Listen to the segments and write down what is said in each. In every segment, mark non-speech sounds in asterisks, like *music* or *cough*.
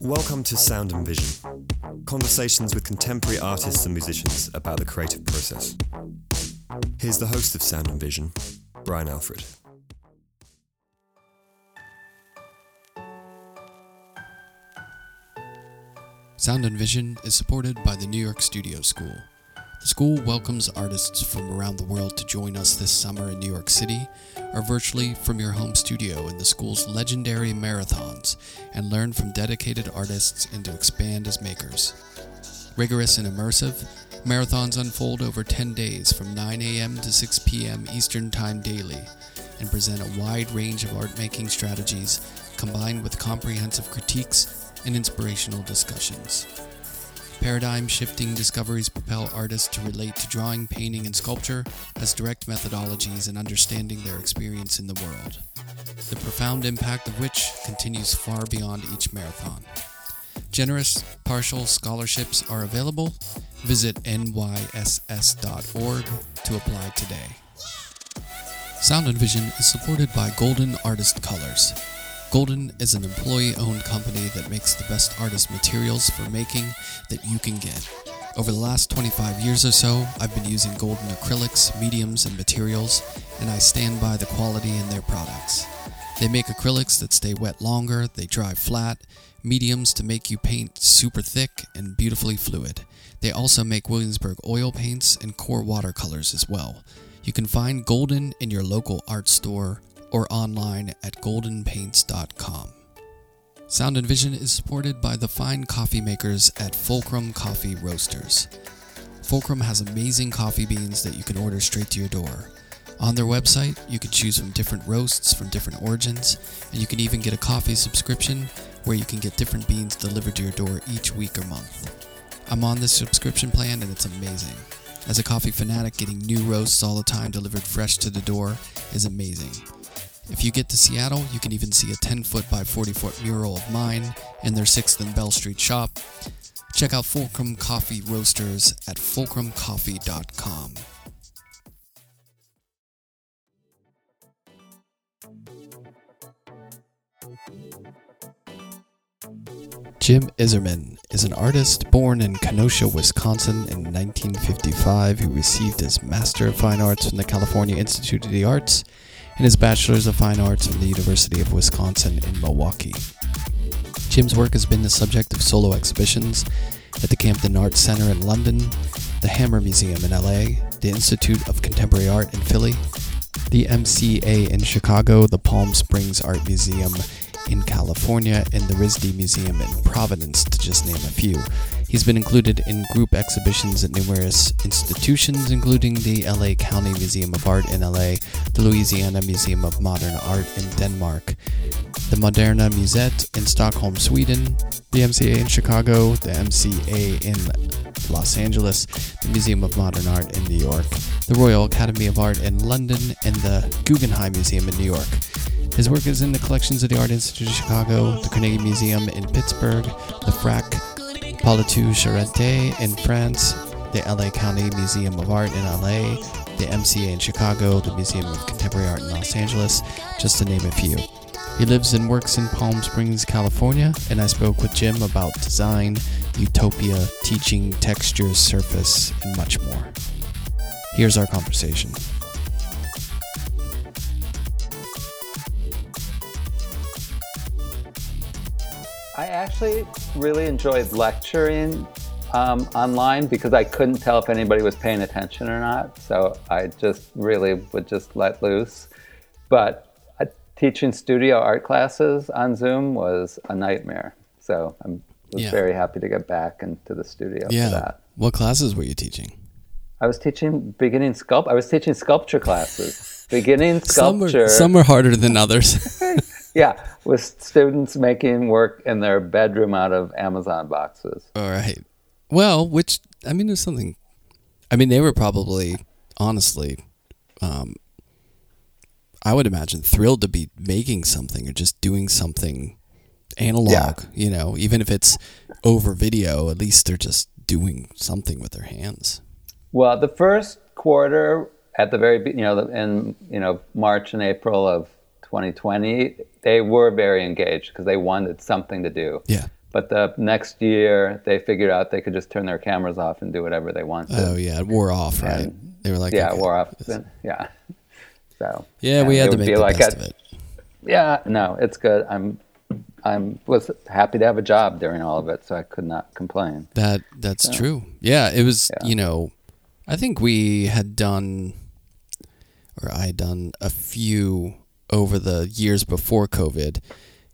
Welcome to Sound and Vision conversations with contemporary artists and musicians about the creative process. Here's the host of Sound and Vision, Brian Alfred. Sound and Vision is supported by the New York Studio School. The school welcomes artists from around the world to join us this summer in New York City or virtually from your home studio in the school's legendary marathons and learn from dedicated artists and to expand as makers. Rigorous and immersive, marathons unfold over 10 days from 9 a.m. to 6 p.m. Eastern Time daily and present a wide range of art making strategies combined with comprehensive critiques and inspirational discussions. Paradigm shifting discoveries propel artists to relate to drawing, painting, and sculpture as direct methodologies in understanding their experience in the world, the profound impact of which continues far beyond each marathon. Generous partial scholarships are available. Visit nyss.org to apply today. Sound and Vision is supported by Golden Artist Colors Golden is an employee owned company that makes the best artist materials for making that you can get. Over the last 25 years or so, I've been using Golden acrylics, mediums, and materials, and I stand by the quality in their products. They make acrylics that stay wet longer, they dry flat, mediums to make you paint super thick and beautifully fluid. They also make Williamsburg oil paints and core watercolors as well. You can find Golden in your local art store or online at goldenpaints.com. Sound and Vision is supported by the fine coffee makers at Fulcrum Coffee Roasters. Fulcrum has amazing coffee beans that you can order straight to your door. On their website, you can choose from different roasts from different origins, and you can even get a coffee subscription where you can get different beans delivered to your door each week or month. I'm on this subscription plan and it's amazing. As a coffee fanatic, getting new roasts all the time delivered fresh to the door is amazing. If you get to Seattle, you can even see a 10 foot by 40 foot mural of mine in their 6th and Bell Street shop. Check out Fulcrum Coffee Roasters at fulcrumcoffee.com. Jim Isermann is an artist born in Kenosha, Wisconsin in 1955 who received his Master of Fine Arts from the California Institute of the Arts and his Bachelor's of Fine Arts from the University of Wisconsin in Milwaukee. Jim's work has been the subject of solo exhibitions at the Camden Arts Center in London, the Hammer Museum in LA, the Institute of Contemporary Art in Philly, the MCA in Chicago, the Palm Springs Art Museum in California, and the RISD Museum in Providence, to just name a few. He's been included in group exhibitions at numerous institutions, including the LA County Museum of Art in LA, the Louisiana Museum of Modern Art in Denmark, the Moderna Museet in Stockholm, Sweden, the MCA in Chicago, the MCA in Los Angeles, the Museum of Modern Art in New York, the Royal Academy of Art in London, and the Guggenheim Museum in New York. His work is in the collections of the Art Institute of Chicago, the Carnegie Museum in Pittsburgh, the Frac Poitou Charente in France, the LA County Museum of Art in LA, the MCA in Chicago, the Museum of Contemporary Art in Los Angeles, just to name a few. He lives and works in Palm Springs, California, and I spoke with Jim about design, utopia, teaching, texture, surface, and much more. Here's our conversation. I actually really enjoyed lecturing um, online because I couldn't tell if anybody was paying attention or not. So I just really would just let loose. But uh, teaching studio art classes on Zoom was a nightmare. So I'm was yeah. very happy to get back into the studio yeah. for that. What classes were you teaching? I was teaching beginning sculpt. I was teaching sculpture classes. beginning sculpture. Some are, some are harder than others. *laughs* *laughs* *laughs* yeah, with students making work in their bedroom out of Amazon boxes. All right. Well, which I mean, there's something. I mean, they were probably honestly, um, I would imagine thrilled to be making something or just doing something analog. Yeah. You know, even if it's over video, at least they're just doing something with their hands. Well, the first quarter at the very, you know, in you know March and April of 2020, they were very engaged because they wanted something to do. Yeah. But the next year, they figured out they could just turn their cameras off and do whatever they wanted. Oh yeah, it wore off, right? And- they were like, yeah, okay. wore off. Yeah. So. Yeah, we had to make be the like best a- of it. Yeah, no, it's good. I'm, I'm was happy to have a job during all of it, so I could not complain. That that's true. Yeah, it was. Yeah. You know, I think we had done, or I had done a few over the years before COVID.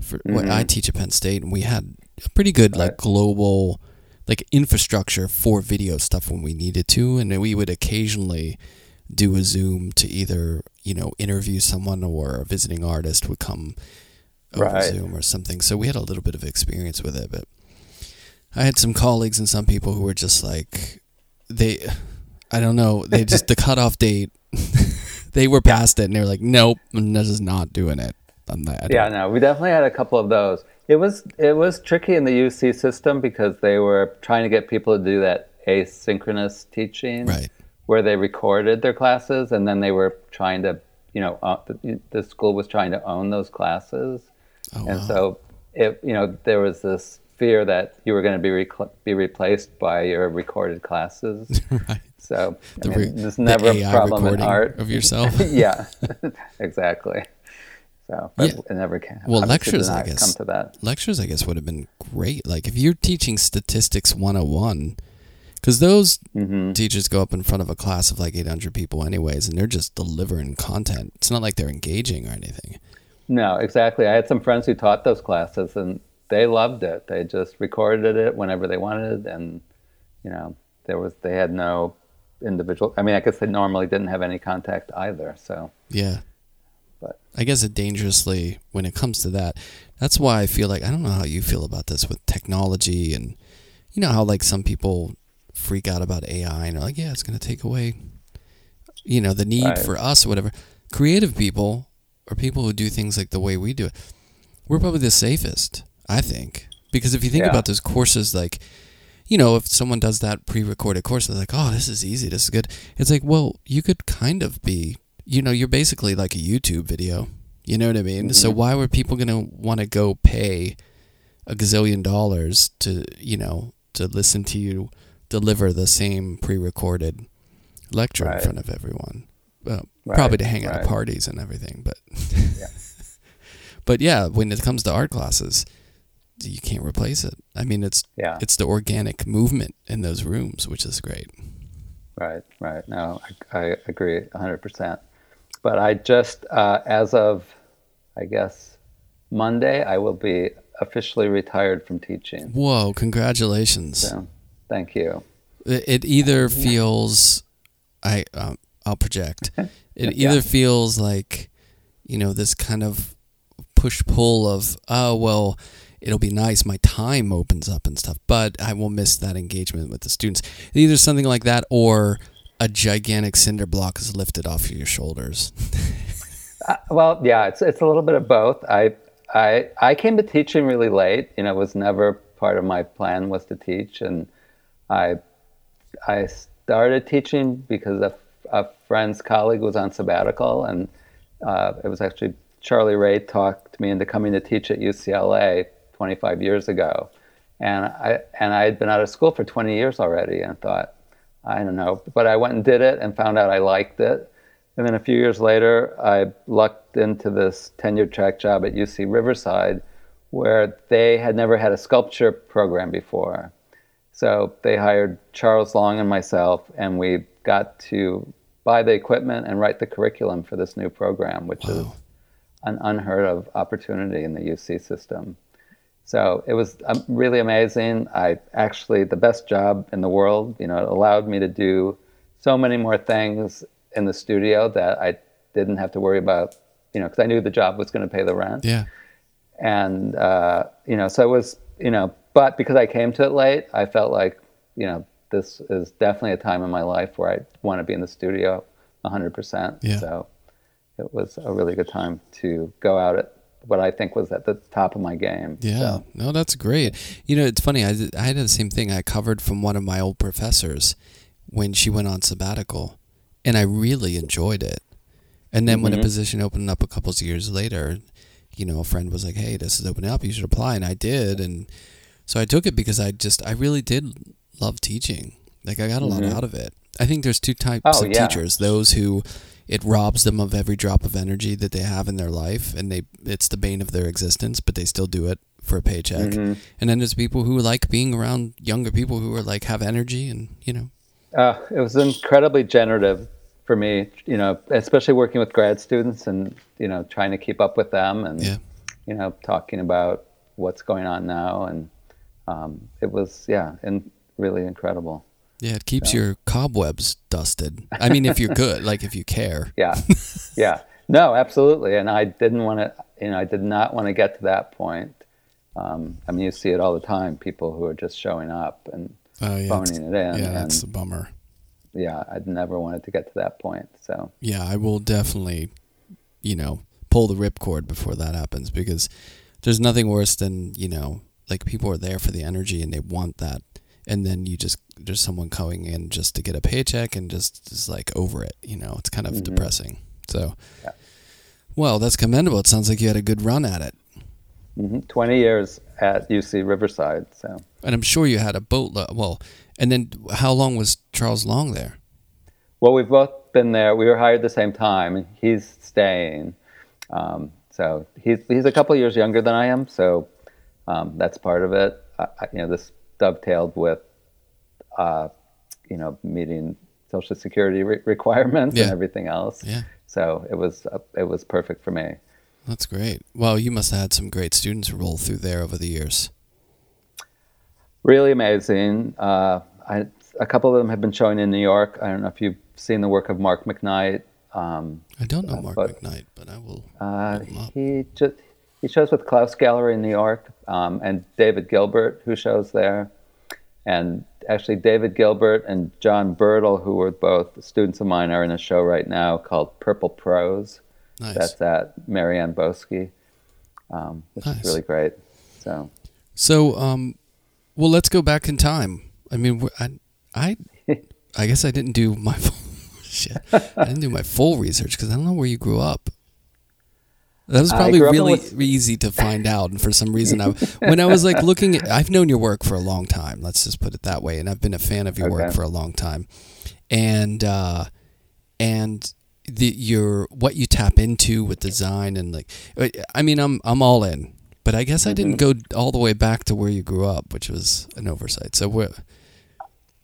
For what I mm-hmm. teach at Penn State, and we had a pretty good like global, like infrastructure for video stuff when we needed to, and we would occasionally do a Zoom to either you know interview someone or a visiting artist would come over Right. Zoom or something. So we had a little bit of experience with it, but I had some colleagues and some people who were just like they I don't know, they just the *laughs* cutoff date *laughs* they were past it and they were like, Nope, this is not doing it. I'm not I don't- Yeah, no, we definitely had a couple of those. It was it was tricky in the UC system because they were trying to get people to do that asynchronous teaching, Right. where they recorded their classes and then they were trying to, you know, uh, the, the school was trying to own those classes, Oh, and wow. so it, you know, there was this fear that you were going to be be replaced by your recorded classes. *laughs* right. So I mean, re- there's the never a problem in art. of yourself. *laughs* yeah, *laughs* *laughs* exactly. So, but Yeah. it never can. Well, lectures, I guess. come to that. Lectures I guess would have been great. Like if you're teaching statistics 101 cuz those Mm-hmm. teachers go up in front of a class of like 800 people anyways and they're just delivering content. It's not like they're engaging or anything. No, exactly. I had some friends who taught those classes, and they loved it. They just recorded it whenever they wanted, and you know, there was they had no individual. I mean, I guess they normally didn't have any contact either. So, Yeah. but I guess it dangerously when it comes to that. That's why I feel like I don't know how you feel about this with technology and you know how like some people freak out about AI and are like, yeah, it's going to take away you know the need Right. for us or whatever. Creative people or people who do things like the way we do it, we're probably the safest, I think, because if you think Yeah. about those courses, like. You know, if someone does that pre-recorded course, they're like, "Oh, this is easy. This is good." It's like, well, you could kind of be, you know, you're basically like a YouTube video. You know what I mean? So mm-hmm. why were people going to want to go pay a gazillion dollars to, you know, to listen to you deliver the same pre-recorded lecture in front of everyone? Well, Right, probably to hang out right. at parties and everything, but Yeah. *laughs* but yeah, when it comes to art classes, you can't replace it. I mean, it's yeah, it's the organic movement in those rooms, which is great. right, right. No, I, I agree 100. percent But I just, uh, as of, I guess, Monday, I will be officially retired from teaching. Whoa! Congratulations. So, thank you. It, it either feels, I um, I'll project. *laughs* It Yeah. either feels like, you know, this kind of push pull of oh well, it'll be nice. My time opens up and stuff, but I will miss that engagement with the students. Either something like that or a gigantic cinder block is lifted off your shoulders. *laughs* Uh, well, yeah, it's it's a little bit of both. I I I came to teaching really late. You know, it was never part of my plan was to teach, and I I started teaching because a, a friend's colleague was on sabbatical, and uh, it was actually Charlie Ray talked me into coming to teach at UCLA 25 years ago, and I and I had been out of school for 20 years already, and thought I don't know, but I went and did it and found out I liked it. And then a few years later, I lucked into this tenure track job at UC Riverside, where they had never had a sculpture program before. So they hired Charles Long and myself, and we got to buy the equipment and write the curriculum for this new program, which is an unheard of opportunity in the UC system. So it was um, really amazing. I actually the best job in the world. You know, it allowed me to do so many more things in the studio that I didn't have to worry about. You know, because I knew the job was going to pay the rent Yeah. and uh, you know, so it was, you know, but because I came to it late, I felt like, you know, this is definitely a time in my life where I want to be in the studio 100%. Yeah. So it was a really good time to go out at what I think was at the top of my game. Yeah, So, no, that's great. You know, it's funny. I I had the same thing. I covered from one of my old professors when she went on sabbatical, and I really enjoyed it. And then when a Mhm. position opened up a couple of years later, you know, a friend was like, "Hey, this is opening up. You should apply." And I did, and so I took it because I just I really did love teaching. Like I got a Mhm. lot out of it. I think there's two types Oh, of yeah. teachers: those who it robs them of every drop of energy that they have in their life, and they it's the bane of their existence, but they still do it for a paycheck. Mhm. And then there's people who like being around younger people who are like have energy and you know Uh, it was incredibly generative for me, you know, especially working with grad students and, you know, trying to keep up with them and, Yeah. you know, talking about what's going on now. And um, it was, yeah, and really incredible. Yeah it keeps your cobwebs dusted. I mean, if you're good, like if you care. *laughs* Yeah. yeah. No, absolutely. And I didn't want to, you know, I did not want to get to that point. Um, I mean, you see it all the time people who are just showing up and Oh yeah, phoning it in. yeah, that's a bummer. yeah, I'd never wanted to get to that point. So, Yeah, I will definitely, you know, pull the ripcord before that happens because there's nothing worse than you know, like people are there for the energy and they want that, and then you just there's someone coming in just to get a paycheck and just is like over it. You know, it's kind of Mhm. depressing. So, Yeah. well, that's commendable. It sounds like you had a good run at it, hmm 20 years at UC Riverside. So, and I'm sure you had a boatload. Well, and then how long was Charles Long there? well, we've both been there. We were hired the same time, he's staying. Um, so he's he's a couple years younger than I am. So um, that's part of it. I, I- you know, this dovetailed with, uh, you know, meeting social security re- requirements Yeah. and everything else. Yeah. So it was uh, it was perfect for me. That's great. Well, you must have had some great students roll through there over the years. really amazing. Uh, I, a couple of them have been showing in New York. I don't know if you've seen the work of Mark McKnight. Um, I don't know Mark but- McKnight, but I will. uh, look him up. he just he shows with Klaus Gallery in New York, um, and David Gilbert who shows there, and actually David Gilbert and John Birtle, who were both students of mine, are in a show right now called Purple Prose. Nice. That's at Marianne Boesky, um, which Nice. is really great. So So, um, well, let's go back in time. I mean, I, I, *laughs* I guess I didn't do my *laughs* full, shit. I didn't do my full research because I don't know where you grew up. That was probably grew up in really Wis- easy to find out, and for some reason, I when I was like *laughs* looking, at, I've known your work for a long time. Let's just put it that way, and I've been a fan of your work for a long time, and uh, and the your what you tap into with design and like, I mean, I'm I'm all in, but I guess I didn't go all the way back to where you grew up, which was an oversight. So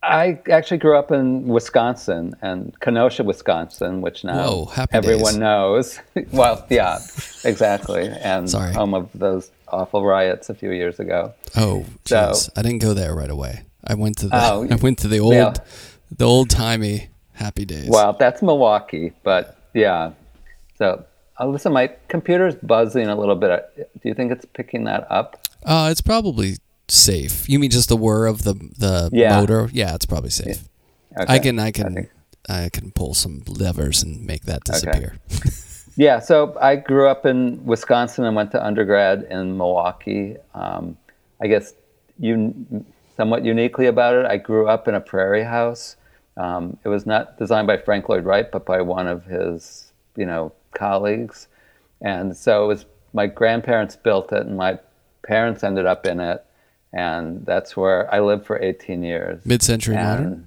I actually grew up in Wisconsin and Kenosha, Wisconsin, which now Whoa, everyone days. knows. *laughs* well, yeah, exactly, and Sorry. home of those awful riots a few years ago. oh, So- jeez, I didn't go there right away. I went to the Oh, *laughs* I went to the old yeah. the old timey happy days. Well, that's Milwaukee, but yeah. So, uh, listen, my computer's buzzing a little bit. Do you think it's picking that up? Uh, it's probably safe. You mean just the whir of the the Yeah. motor? Yeah, it's probably safe. Okay. I can I can think- I can pull some levers and make that disappear. *laughs* Yeah, so I grew up in Wisconsin and went to undergrad in Milwaukee. Um, I guess you somewhat uniquely about it, I grew up in a prairie house. Um, it was not designed by Frank Lloyd Wright, but by one of his, you know, colleagues. And so it was my grandparents built it, and my parents ended up in it, and that's where I lived for 18 years. Mid-century And- modern.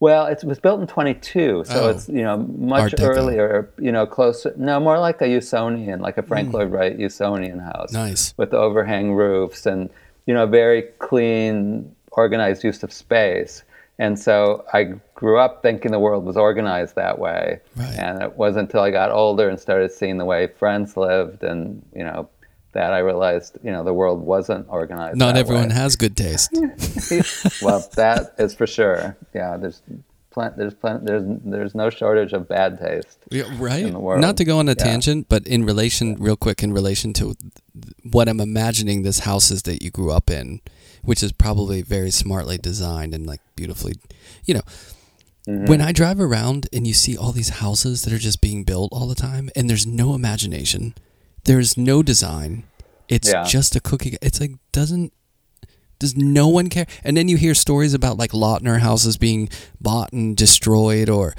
Well, it was built in 22, so Oh. it's you know much earlier. You know, closer. No, more like a Usonian, like a Frank Lloyd Wright Usonian house, Mm. Nice. with overhang roofs and you know very clean, organized use of space. And so I grew up thinking the world was organized that way, Right. and it wasn't until I got older and started seeing the way friends lived, and you know, that I realized you know the world wasn't organized. Not everyone way. has good taste. *laughs* well, that is for sure. Yeah, there's plenty. There's plenty. There's there's no shortage of bad taste. Yeah, right? in the world. Not to go on a Yeah. tangent, but in relation, real quick, in relation to what I'm imagining this house is that you grew up in, which is probably very smartly designed and like beautifully, you know. Mm-hmm. When I drive around and you see all these houses that are just being built all the time, and there's no imagination, there's no design, it's Yeah. just a cookie. It's like doesn't does no one care? And then you hear stories about like Lautner houses being bought and destroyed, or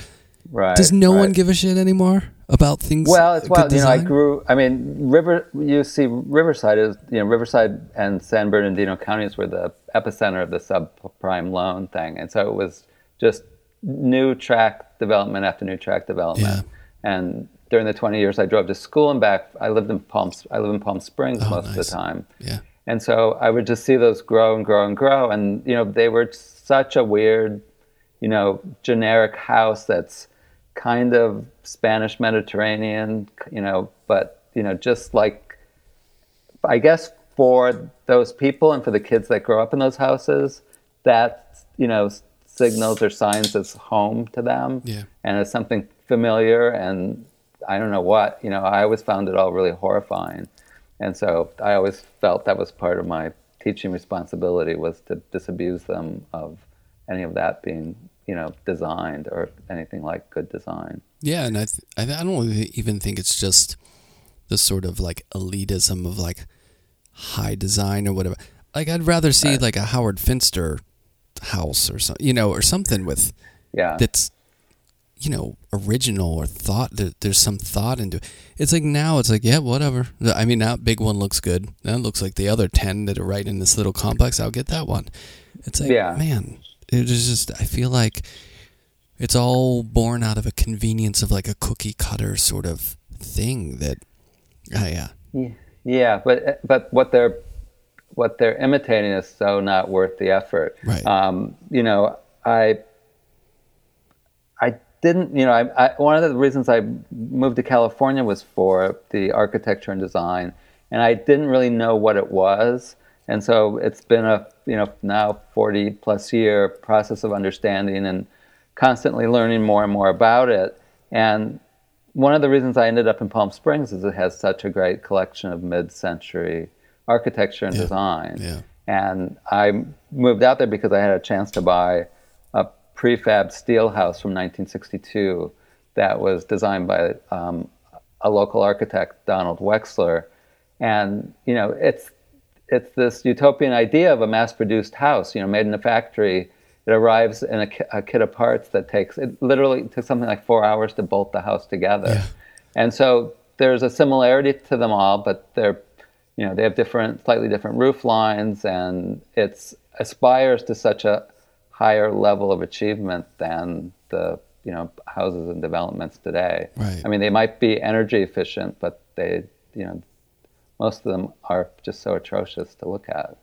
Right. Does no right. one give a shit anymore about things? Well, it's uh, good well, you know, I grew. I mean, River. You see, Riverside is you know Riverside and San Bernardino counties were the epicenter of the subprime loan thing, and so it was just new track development after new track development. And during the 20 years I drove to school and back, I lived in Palm. I live in Palm Springs oh, most of Oh, the time. Yeah. And so I would just see those grow and grow and grow. And, you know, they were such a weird, you know, generic house that's kind of Spanish Mediterranean, you know, but, you know, just like, I guess for those people and for the kids that grow up in those houses, that, you know, signals or signs as home to them. Yeah. And as something familiar and I don't know what, you know, I always found it all really horrifying. And so I always felt that was part of my teaching responsibility was to disabuse them of any of that being, you know, designed or anything like good design. Yeah, and I, th- I I don't even think it's just the sort of like elitism of like high design or whatever. Like I'd rather see like a Howard Finster house or something, you know, or something with Yeah. that's you know original or thought. There, there's some thought into it. It's like now it's like yeah, whatever. I mean, that big one looks good. That looks like the other ten that are right in this little complex. I'll get that one. It's like Yeah. man, it is just. I feel like it's all born out of a convenience of like a cookie cutter sort of thing that. Uh, yeah. Yeah, yeah, but but what they're what they're imitating is so not worth the effort. Right. Um, you know, I didn't. You know, I, I one of the reasons I moved to California was for the architecture and design, and I didn't really know what it was, and so it's been a you know now forty plus year process of understanding and constantly learning more and more about it, and one of the reasons I ended up in Palm Springs is it has such a great collection of mid-century architecture and Yeah. design. Yeah. And I moved out there because I had a chance to buy prefab steel house from 1962 that was designed by um, a local architect, Donald Wexler. And you know, it's it's this utopian idea of a mass-produced house, you know, made in a factory. It arrives in a, a kit of parts that takes it literally took something like four hours to bolt the house together. Yeah. And so there's a similarity to them all, but they're, you know, they have different, slightly different roof lines, and it's aspires to such a higher level of achievement than the, you know, houses and developments today. Right. I mean, they might be energy efficient, but they, you know, most of them are just so atrocious to look at.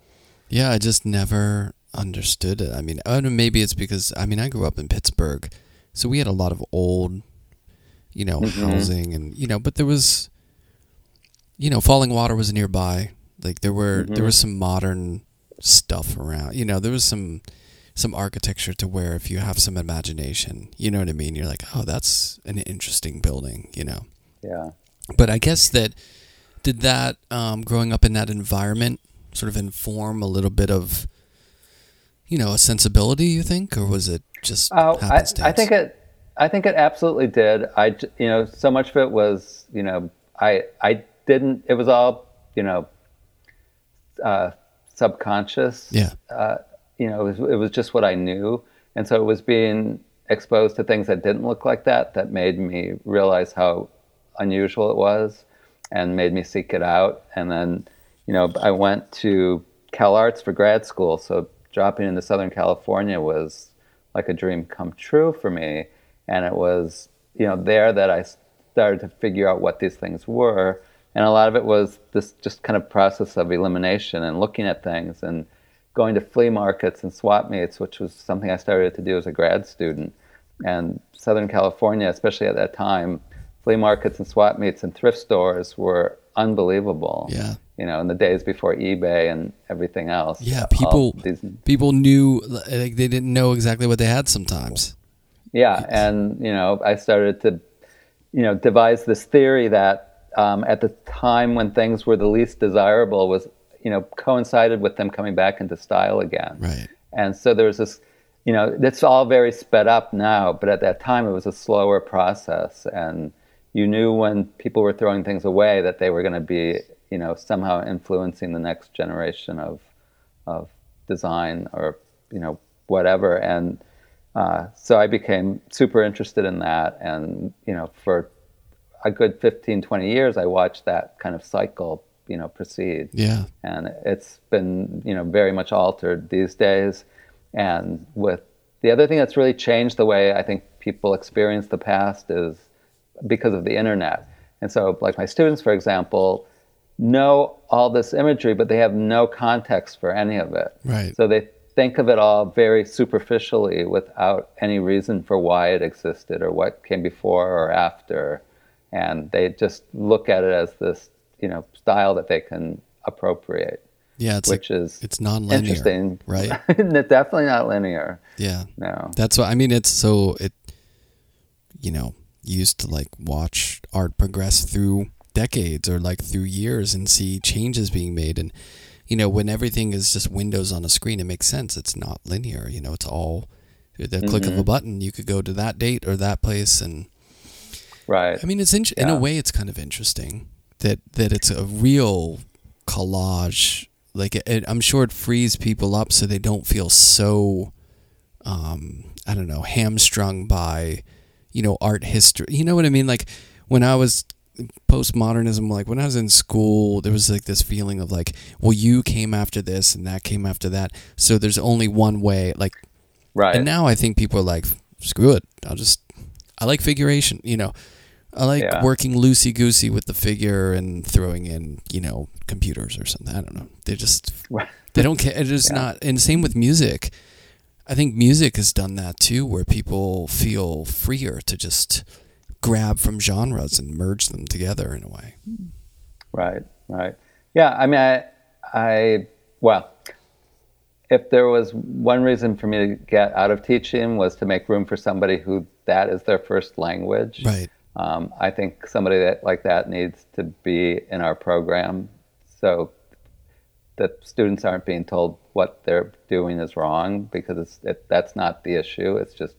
Yeah, I just never understood it. I mean, oh, I don't know, maybe it's because I mean I grew up in Pittsburgh, so we had a lot of old, you know, mm-hmm. housing and you know, but there was, you know, Falling Water was nearby. Like there were there mm-hmm. was some modern stuff around. You know, there was some some architecture to where if you have some imagination, you know what I mean. You're like, oh, that's an interesting building. You know, Yeah. but I guess that did that um, growing up in that environment sort of inform a little bit of you know a sensibility you think or was it just Oh, I? I think it. I think it absolutely did. I, you know, so much of it was, you know, I, I didn't. It was all, you know, uh, subconscious. yeah Uh, you know, it was, it was just what I knew, and so it was being exposed to things that didn't look like that that made me realize how unusual it was, and made me seek it out. And then, you know, I went to Cal Arts for grad school, so dropping into Southern California was like a dream come true for me. And it was, you know, there that I started to figure out what these things were. And a lot of it was this just kind of process of elimination and looking at things and going to flea markets and swap meets, which was something I started to do as a grad student. And Southern California, especially at that time, flea markets and swap meets and thrift stores were unbelievable. Yeah. You know, in the days before eBay and everything else. yeah people these people knew like they didn't know exactly what they had sometimes Yeah, and you know, I started to, you know, devise this theory that um, at the time when things were the least desirable was, you know, coincided with them coming back into style again. right And so there was this, you know, it's all very sped up now, but at that time it was a slower process, and you knew when people were throwing things away that they were going to be, you know, somehow influencing the next generation of, of design or you know whatever. And Uh, so I became super interested in that. And, you know, for a good 15, 20 years, I watched that kind of cycle, you know, proceed. Yeah. And it's been, you know, very much altered these days. And with the other thing that's really changed the way I think people experience the past is because of the internet. And so, like my students, for example, know all this imagery, but they have no context for any of it. Right. So they think of it all very superficially without any reason for why it existed or what came before or after. And they just look at it as this, you know, style that they can appropriate. Yeah, it's which like, is it's non-linear, interesting, right? *laughs* it's definitely not linear. Yeah, no. That's what I mean. It's so it, you know, used to like watch art progress through decades or like through years and see changes being made and you know when everything is just windows on a screen it makes sense it's not linear you know it's all the mm-hmm. click of a mm-hmm. button you could go to that date or that place and right i mean it's in, yeah. in a way it's kind of interesting that that it's a real collage. Like it, it, i'm sure it frees people up so they don't feel so um i don't know hamstrung by you know art history. You know what i mean? Like when i was postmodernism like when i was in school there was like this feeling of like well you came after this and that came after that. So there's only one way like right. and now i think people are like screw it. I'll just i like figuration you know i like yeah. working loosey goosey with the figure and throwing in you know computers or something i don't know they just they don't care it's *laughs* yeah. not and same with music i think music has done that too where people feel freer to just grab from genres and merge them together in a way. Right, right. Yeah, I mean, I, I, well, if there was one reason for me to get out of teaching was to make room for somebody who that is their first language. Right. Um, I think somebody that like that needs to be in our program, so that students aren't being told what they're doing is wrong because it's, it, that's not the issue. It's just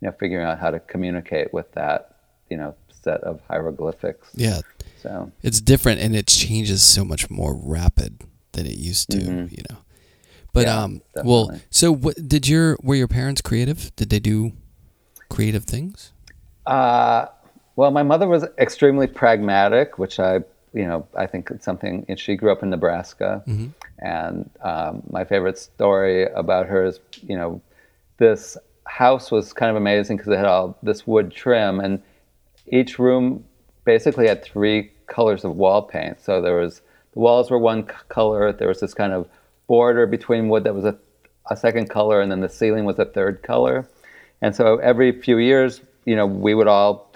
you know figuring out how to communicate with that you know set of hieroglyphics. Yeah. So it's different and it changes so much more rapid than it used to, mm-hmm. you know. But yeah, um definitely. well, so what did your were your parents creative? Did they do creative things? Uh well, my mother was extremely pragmatic, which I, you know, I think it's something. And she grew up in Nebraska, mm-hmm. and um, my favorite story about her is, you know, this house was kind of amazing because it had all this wood trim, and each room basically had three colors of wall paint. So there was the walls were one color. There was this kind of border between wood that was a, a second color, and then the ceiling was a third color. And so every few years, you know, we would all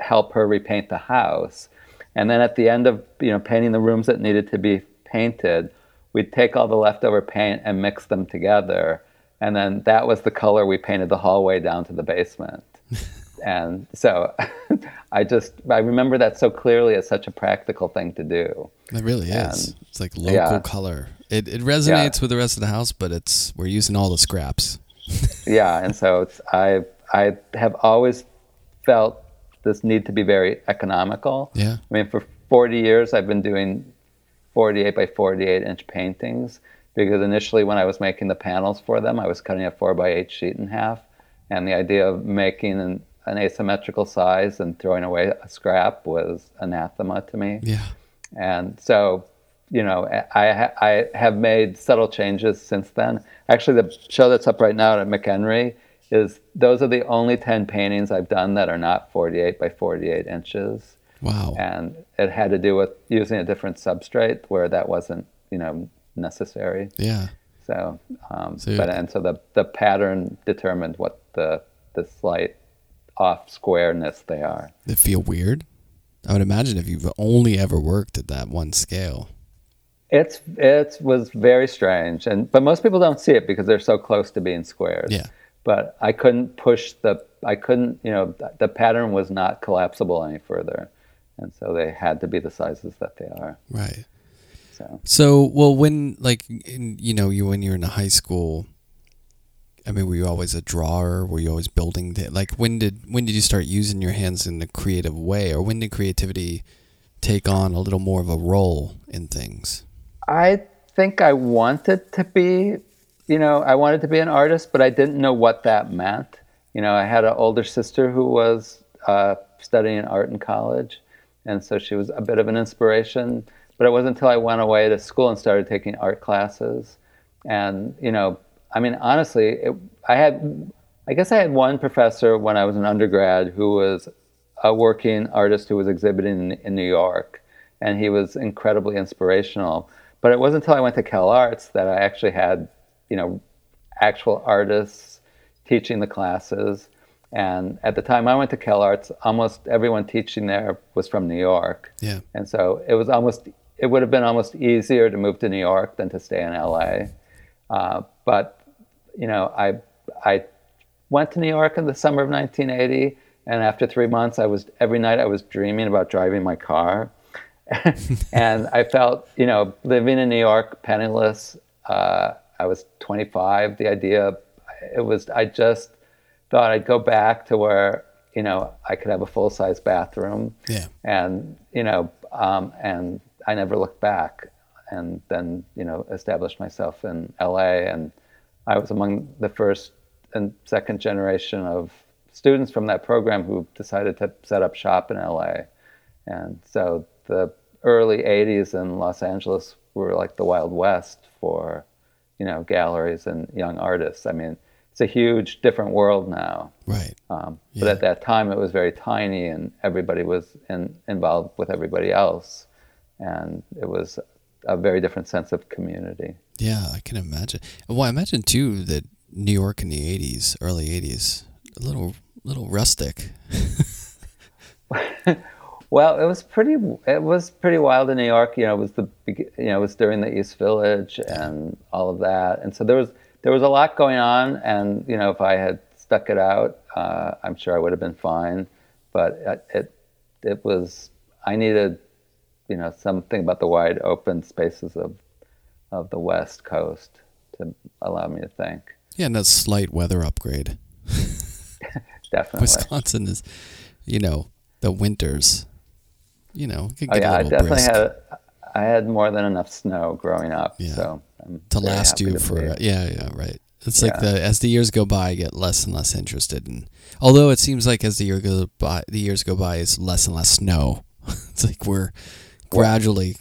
help her repaint the house. And then at the end of you know painting the rooms that needed to be painted, we'd take all the leftover paint and mix them together. And then that was the color we painted the hallway down to the basement. *laughs* and so *laughs* I just I remember that so clearly as such a practical thing to do. It really and, is. It's like local yeah. color. It it resonates yeah. with the rest of the house, but it's we're using all the scraps. *laughs* yeah, and so it's I I have always felt this need to be very economical. Yeah. I mean, for 40 years I've been doing 48 by 48 inch paintings because initially when I was making the panels for them, I was cutting a four by eight sheet in half, and the idea of making an an asymmetrical size and throwing away a scrap was anathema to me. Yeah. And so, you know, I, I have made subtle changes since then. Actually, the show that's up right now at McHenry is those are the only 10 paintings I've done that are not 48 by 48 inches. Wow. And it had to do with using a different substrate where that wasn't, you know, necessary. Yeah. So, um, so but and so the the pattern determined what the the slight off squareness they are. They feel weird. I would imagine if you've only ever worked at that one scale. It's it was very strange, and but most people don't see it because they're so close to being squares. Yeah. But I couldn't push the I couldn't you know the pattern was not collapsible any further, and so they had to be the sizes that they are. Right. So. So well, when like in, you know you when you're in high school, I mean, were you always a drawer? Were you always building? The, like, when did when did you start using your hands in a creative way, or when did creativity take on a little more of a role in things? I think I wanted to be you know, I wanted to be an artist, but I didn't know what that meant. You know, I had an older sister who was uh, studying art in college, and so she was a bit of an inspiration. But it wasn't until I went away to school and started taking art classes, and you know, I mean, honestly, it, I had, I guess I had one professor when I was an undergrad who was a working artist who was exhibiting in, in New York, and he was incredibly inspirational. But it wasn't until I went to Cal Arts that I actually had, you know, actual artists teaching the classes. And at the time I went to Cal Arts, almost everyone teaching there was from New York. Yeah. And so it was almost, it would have been almost easier to move to New York than to stay in LA. Uh, but, you know, I, I went to New York in the summer of 1980. And after three months, I was, every night I was dreaming about driving my car. *laughs* and I felt, you know, living in New York, penniless. Uh, I was 25. The idea, it was, I just thought I'd go back to where, you know, I could have a full size bathroom. Yeah. And, you know, um, and I never looked back. And then, you know, established myself in LA. And I was among the first and second generation of students from that program who decided to set up shop in LA. And so the early 80s in Los Angeles were like the Wild West for, you know, galleries and young artists. I mean, it's a huge different world now. Right. Um, Yeah. But at that time, it was very tiny, and everybody was in, involved with everybody else, and it was a very different sense of community. Yeah, I can imagine. Well, I imagine too that New York in the '80s, early '80s, a little, little rustic. *laughs* *laughs* Well, it was pretty. It was pretty wild in New York. You know, it was the you know it was during the East Village and all of that, and so there was there was a lot going on. And you know, if I had stuck it out, uh, I'm sure I would have been fine. But it, it it was I needed you know something about the wide open spaces of of the West Coast to allow me to think. Yeah, and a slight weather upgrade. *laughs* Definitely. *laughs* Wisconsin is, you know, the winters. You know, Oh yeah, I definitely brisk had I had more than enough snow growing up. Yeah. So I'm to last you to for be- yeah, yeah, right. It's like the as the years go by, I get less and less interested in. Although it seems like as the year goes by, the years go by, is less and less snow. *laughs* it's like we're gradually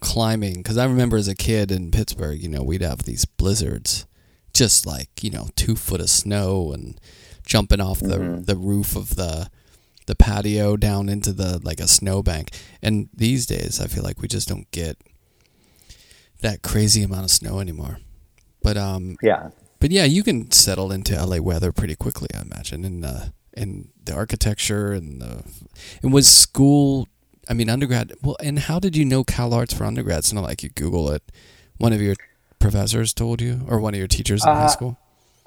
climbing because I remember as a kid in Pittsburgh, you know, we'd have these blizzards, just like you know, two foot of snow and jumping off the Mm-hmm. the roof of the the patio down into the like a snowbank. And these days, I feel like we just don't get that crazy amount of snow anymore. But um, yeah. but yeah, you can settle into LA weather pretty quickly, I imagine, and uh, and the architecture and the and was school. I mean, undergrad. Well, and how did you know Cal Arts for undergrad? It's not like you Google it. One of your professors told you, or one of your teachers in high Uh, school.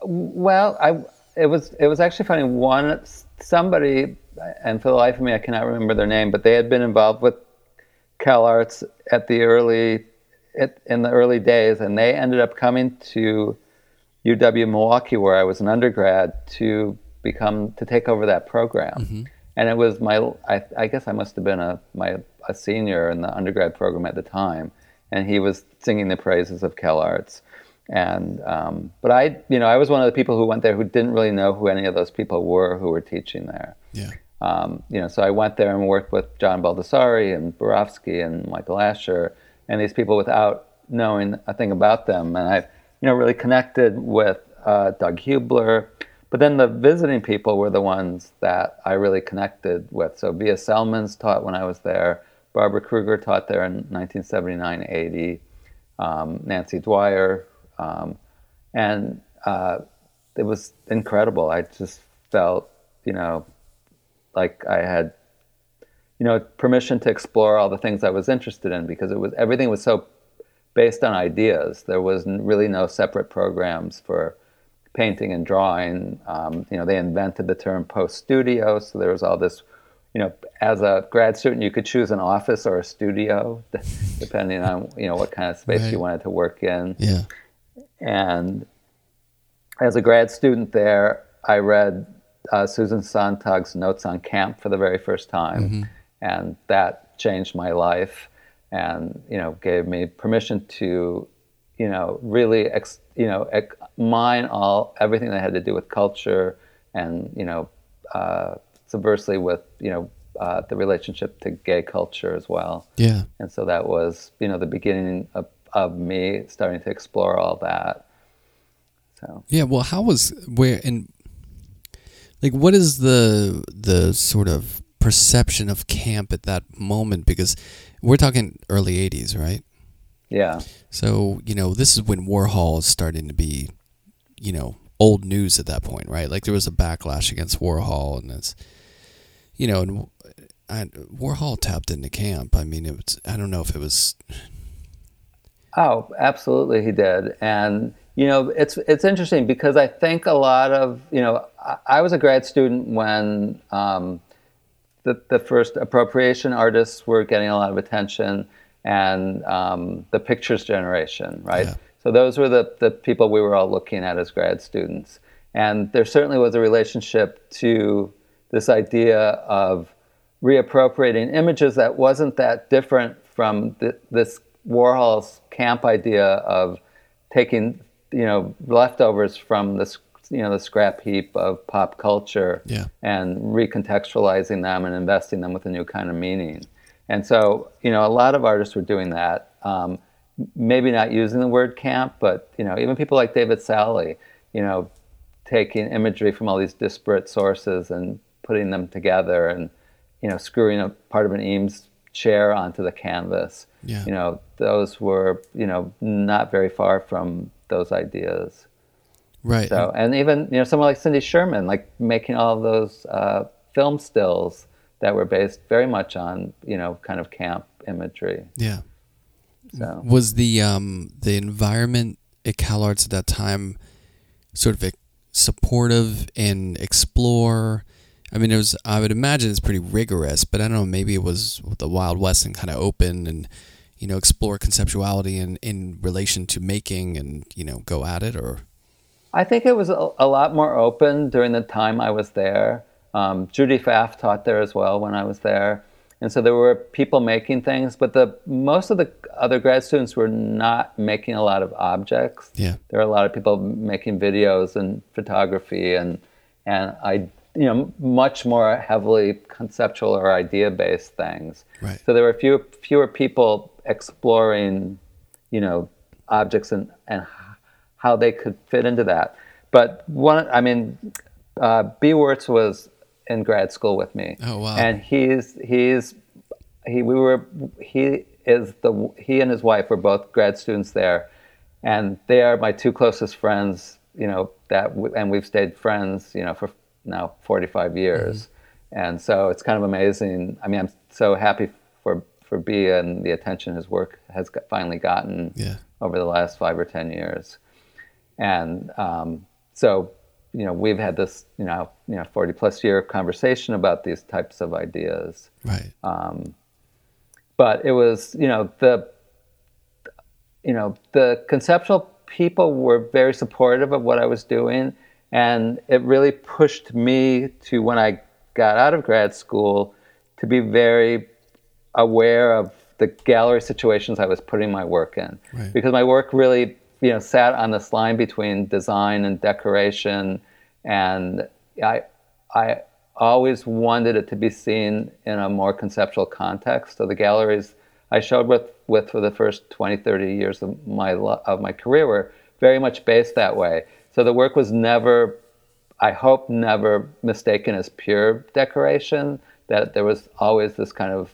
Well, I it was it was actually funny. One somebody, and for the life of me, I cannot remember their name, but they had been involved with Cal Arts at the early it, in the early days, and they ended up coming to UW Milwaukee, where I was an undergrad, to become to take over that program. And it was my I, I guess I must have been a my a senior in the undergrad program at the time, and he was singing the praises of Cal Arts. And um, but I you know I was one of the people who went there who didn't really know who any of those people were who were teaching there. Yeah, Um, you know, so I went there and worked with John Baldessari and Borofsky and Michael Asher and these people without knowing a thing about them. And I, you know, really connected with uh, Doug Huebler. But then the visiting people were the ones that I really connected with. So Vija Celmins taught when I was there. Barbara Kruger taught there in 1979, 80. Um, Nancy Dwyer. Um, and uh, it was incredible. I just felt, you know, like I had, you know, permission to explore all the things I was interested in because it was everything was so based on ideas. There was really no separate programs for painting and drawing. Um, you know, they invented the term post studio, so there was all this. You know, as a grad student, you could choose an office or a studio, *laughs* depending on you know what kind of space Right. you wanted to work in. yeah, And as a grad student there, I read uh, Susan Sontag's Notes on Camp for the very first time, and that changed my life, and you know gave me permission to, you know, really, ex, you know, ex, mine all everything that had to do with culture and you know, uh, subversely with you know uh, the relationship to gay culture as well. Yeah. And so that was you know the beginning of, of me starting to explore all that. So yeah. Well, how was where and like what is the the sort of perception of camp at that moment? Because we're talking early '80s, right? Yeah. So you know this is when Warhol is starting to be, you know, old news at that point, right? Like there was a backlash against Warhol, and it's, you know, and I, Warhol tapped into camp. I mean, it was. I don't know if it was. Oh, absolutely, he did, and you know, it's it's interesting because I think a lot of you know, I, I was a grad student when um, the the first appropriation artists were getting a lot of attention, and um, the pictures generation, right? Yeah. So those were the the people we were all looking at as grad students, and there certainly was a relationship to this idea of reappropriating images that wasn't that different from th- this Warhol's camp idea of taking you know leftovers from this you know the scrap heap of pop culture Yeah. and recontextualizing them and investing them with a new kind of meaning. And so you know a lot of artists were doing that. Um, maybe not using the word camp, but you know even people like David Salle, you know, taking imagery from all these disparate sources and putting them together and you know screwing a part of an Eames chair onto the canvas. Yeah. You know, those were you know not very far from those ideas. Right. So, and even you know someone like Cindy Sherman, like making all of those uh, film stills that were based very much on you know kind of camp imagery. yeah. So Was the um the environment at CalArts at that time sort of supportive and explore? I mean, it was. I would imagine it's pretty rigorous, but I don't know. Maybe it was the Wild West and kind of open and you know explore conceptuality in in relation to making and you know go at it or I think it was a, a lot more open during the time I was there. Um, Judy Pfaff taught there as well when I was there, and so there were people making things, but the most of the other grad students were not making a lot of objects. yeah There were a lot of people making videos and photography and and I you know much more heavily conceptual or idea based things. Right. So there were fewer fewer people exploring, you know, objects and and how they could fit into that. But one, I mean, uh, B. Wurtz was in grad school with me. Oh, wow. And he's he's he we were he is the he and his wife were both grad students there, and they are my two closest friends. You know that, and we've stayed friends. You know for now 45 years, and so it's kind of amazing. I mean, I'm so happy for for B and the attention his work has finally gotten Yeah. over the last five or ten years, and um, so you know we've had this you know you know 40 plus year conversation about these types of ideas. Right. But it was you know the you know the conceptual people were very supportive of what I was doing and it really pushed me to when I got out of grad school to be very aware of the gallery situations I was putting my work in Right. because my work really you know sat on this line between design and decoration and I I always wanted it to be seen in a more conceptual context so the galleries I showed with with for the first 20 30 years of my of my career were very much based that way so the work was never I hope never mistaken as pure decoration. That there was always this kind of,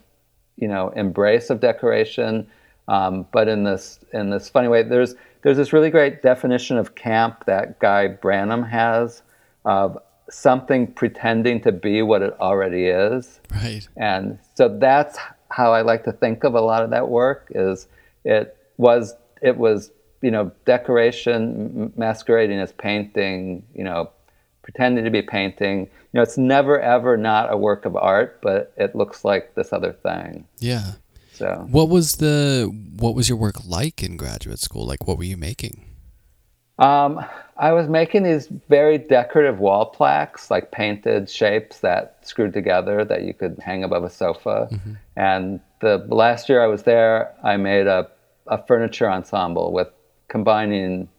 you know, embrace of decoration, um, but in this in this funny way. There's there's this really great definition of camp that Guy Branum has of something pretending to be what it already is. right And so that's how I like to think of a lot of that work is it was it was you know decoration masquerading as painting you know pretending to be painting you know it's never ever not a work of art but it looks like this other thing. Yeah. So. What was the what was your work like in graduate school? Like what were you making? Um, I was making these very decorative wall plaques, like painted shapes that screwed together that you could hang above a sofa. And the last year I was there, I made a, a furniture ensemble with combining,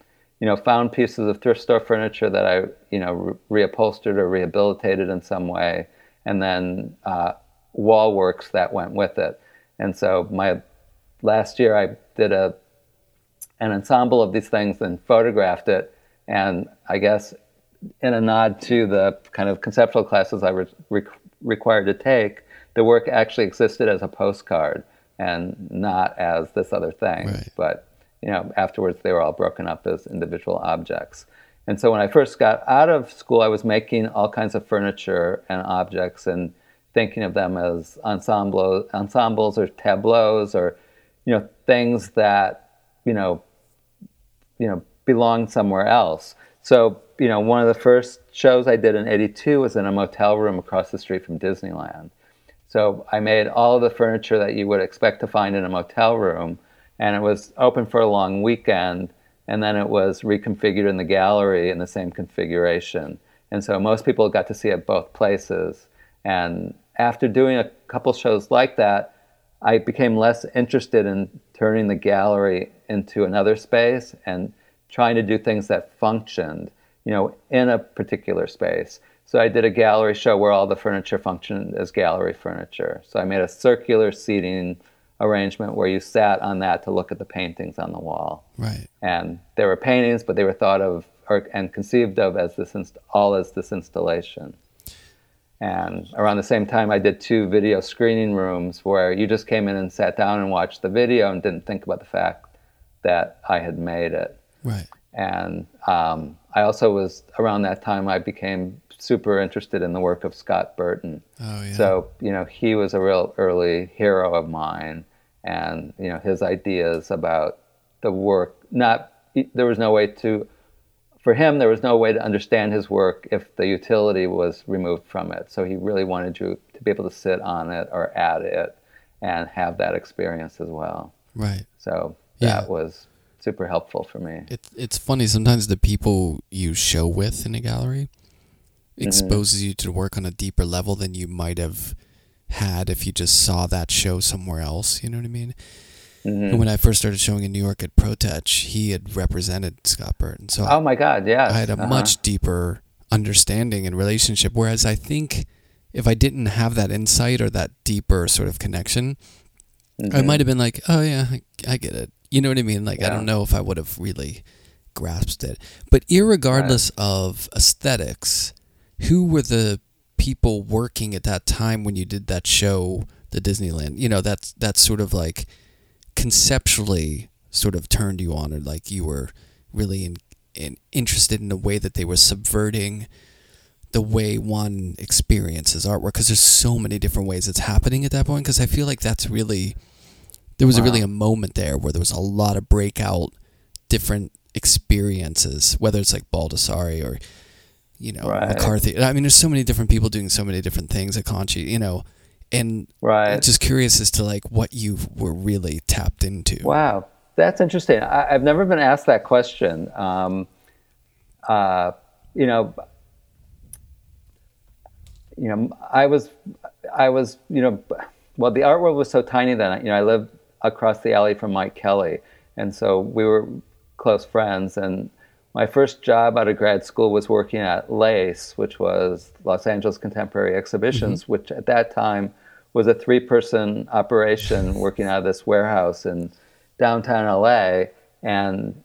you know, found pieces of thrift store furniture that I, you know, re- reupholstered or rehabilitated in some way, and then uh, wall works that went with it. And so my last year I did a an ensemble of these things and photographed it. And I guess in a nod to the kind of conceptual classes I was re- required to take, the work actually existed as a postcard and not as this other thing. Right. But you know, afterwards they were all broken up as individual objects. And so when I first got out of school, I was making all kinds of furniture and objects and thinking of them as ensemble, ensembles or tableaus or you know things that you know you know belong somewhere else. So you know one of the first shows I did in '82 was in a motel room across the street from Disneyland. So I made all the furniture that you would expect to find in a motel room, and it was open for a long weekend. And then it was reconfigured in the gallery in the same configuration. And so most people got to see it both places. And after doing a couple shows like that, I became less interested in turning the gallery into another space and trying to do things that functioned, you know, in a particular space. So I did a gallery show where all the furniture functioned as gallery furniture. So I made a circular seating arrangement where you sat on that to look at the paintings on the wall. Right. And there were paintings, but they were thought of or, and conceived of as this inst- all as this installation. And around the same time, I did two video screening rooms where you just came in and sat down and watched the video and didn't think about the fact that I had made it. Right. And um, I also was around that time I became super interested in the work of Scott Burton. Oh yeah. So you know he was a real early hero of mine, and you know his ideas about the work. Not there was no way to, for him there was no way to understand his work if the utility was removed from it. So he really wanted you to be able to sit on it or at it, and have that experience as well. right. So Yeah. that was super helpful for me. It's it's funny sometimes the people you show with in a gallery Mm-hmm. exposes you to work on a deeper level than you might have had if you just saw that show somewhere else. You know what I mean? Mm-hmm. And when I first started showing in New York at Protetch, he had represented Scott Burton, so Oh my God! yeah, I had a Uh-huh. much deeper understanding and relationship. Whereas I think if I didn't have that insight or that deeper sort of connection, I Mhm. might have been like, "Oh yeah, I, I get it." You know what I mean? Like I don't know if I would have really grasped it. But irregardless of aesthetics, who were the people working at that time when you did that show, the Disneyland? You know, that's that's sort of like conceptually sort of turned you on, or like you were really in, in, interested in the way that they were subverting the way one experiences artwork because there's so many different ways it's happening at that point because i feel like that's really there was a really a moment there where there was a lot of breakout different experiences whether it's like baldessari or you know Right. mccarthy i mean there's so many different people doing so many different things at conchi you know and Right. just curious as to like what you were really tapped into Wow, that's interesting. I, I've never been asked that question. Um, uh, you know, you know, I was, I was, you know, well, the art world was so tiny then. You know, I lived across the alley from Mike Kelley, and so we were close friends. And my first job out of grad school was working at LACE, which was Los Angeles Contemporary Exhibitions, which at that time was a three-person operation working out of this warehouse in downtown LA, and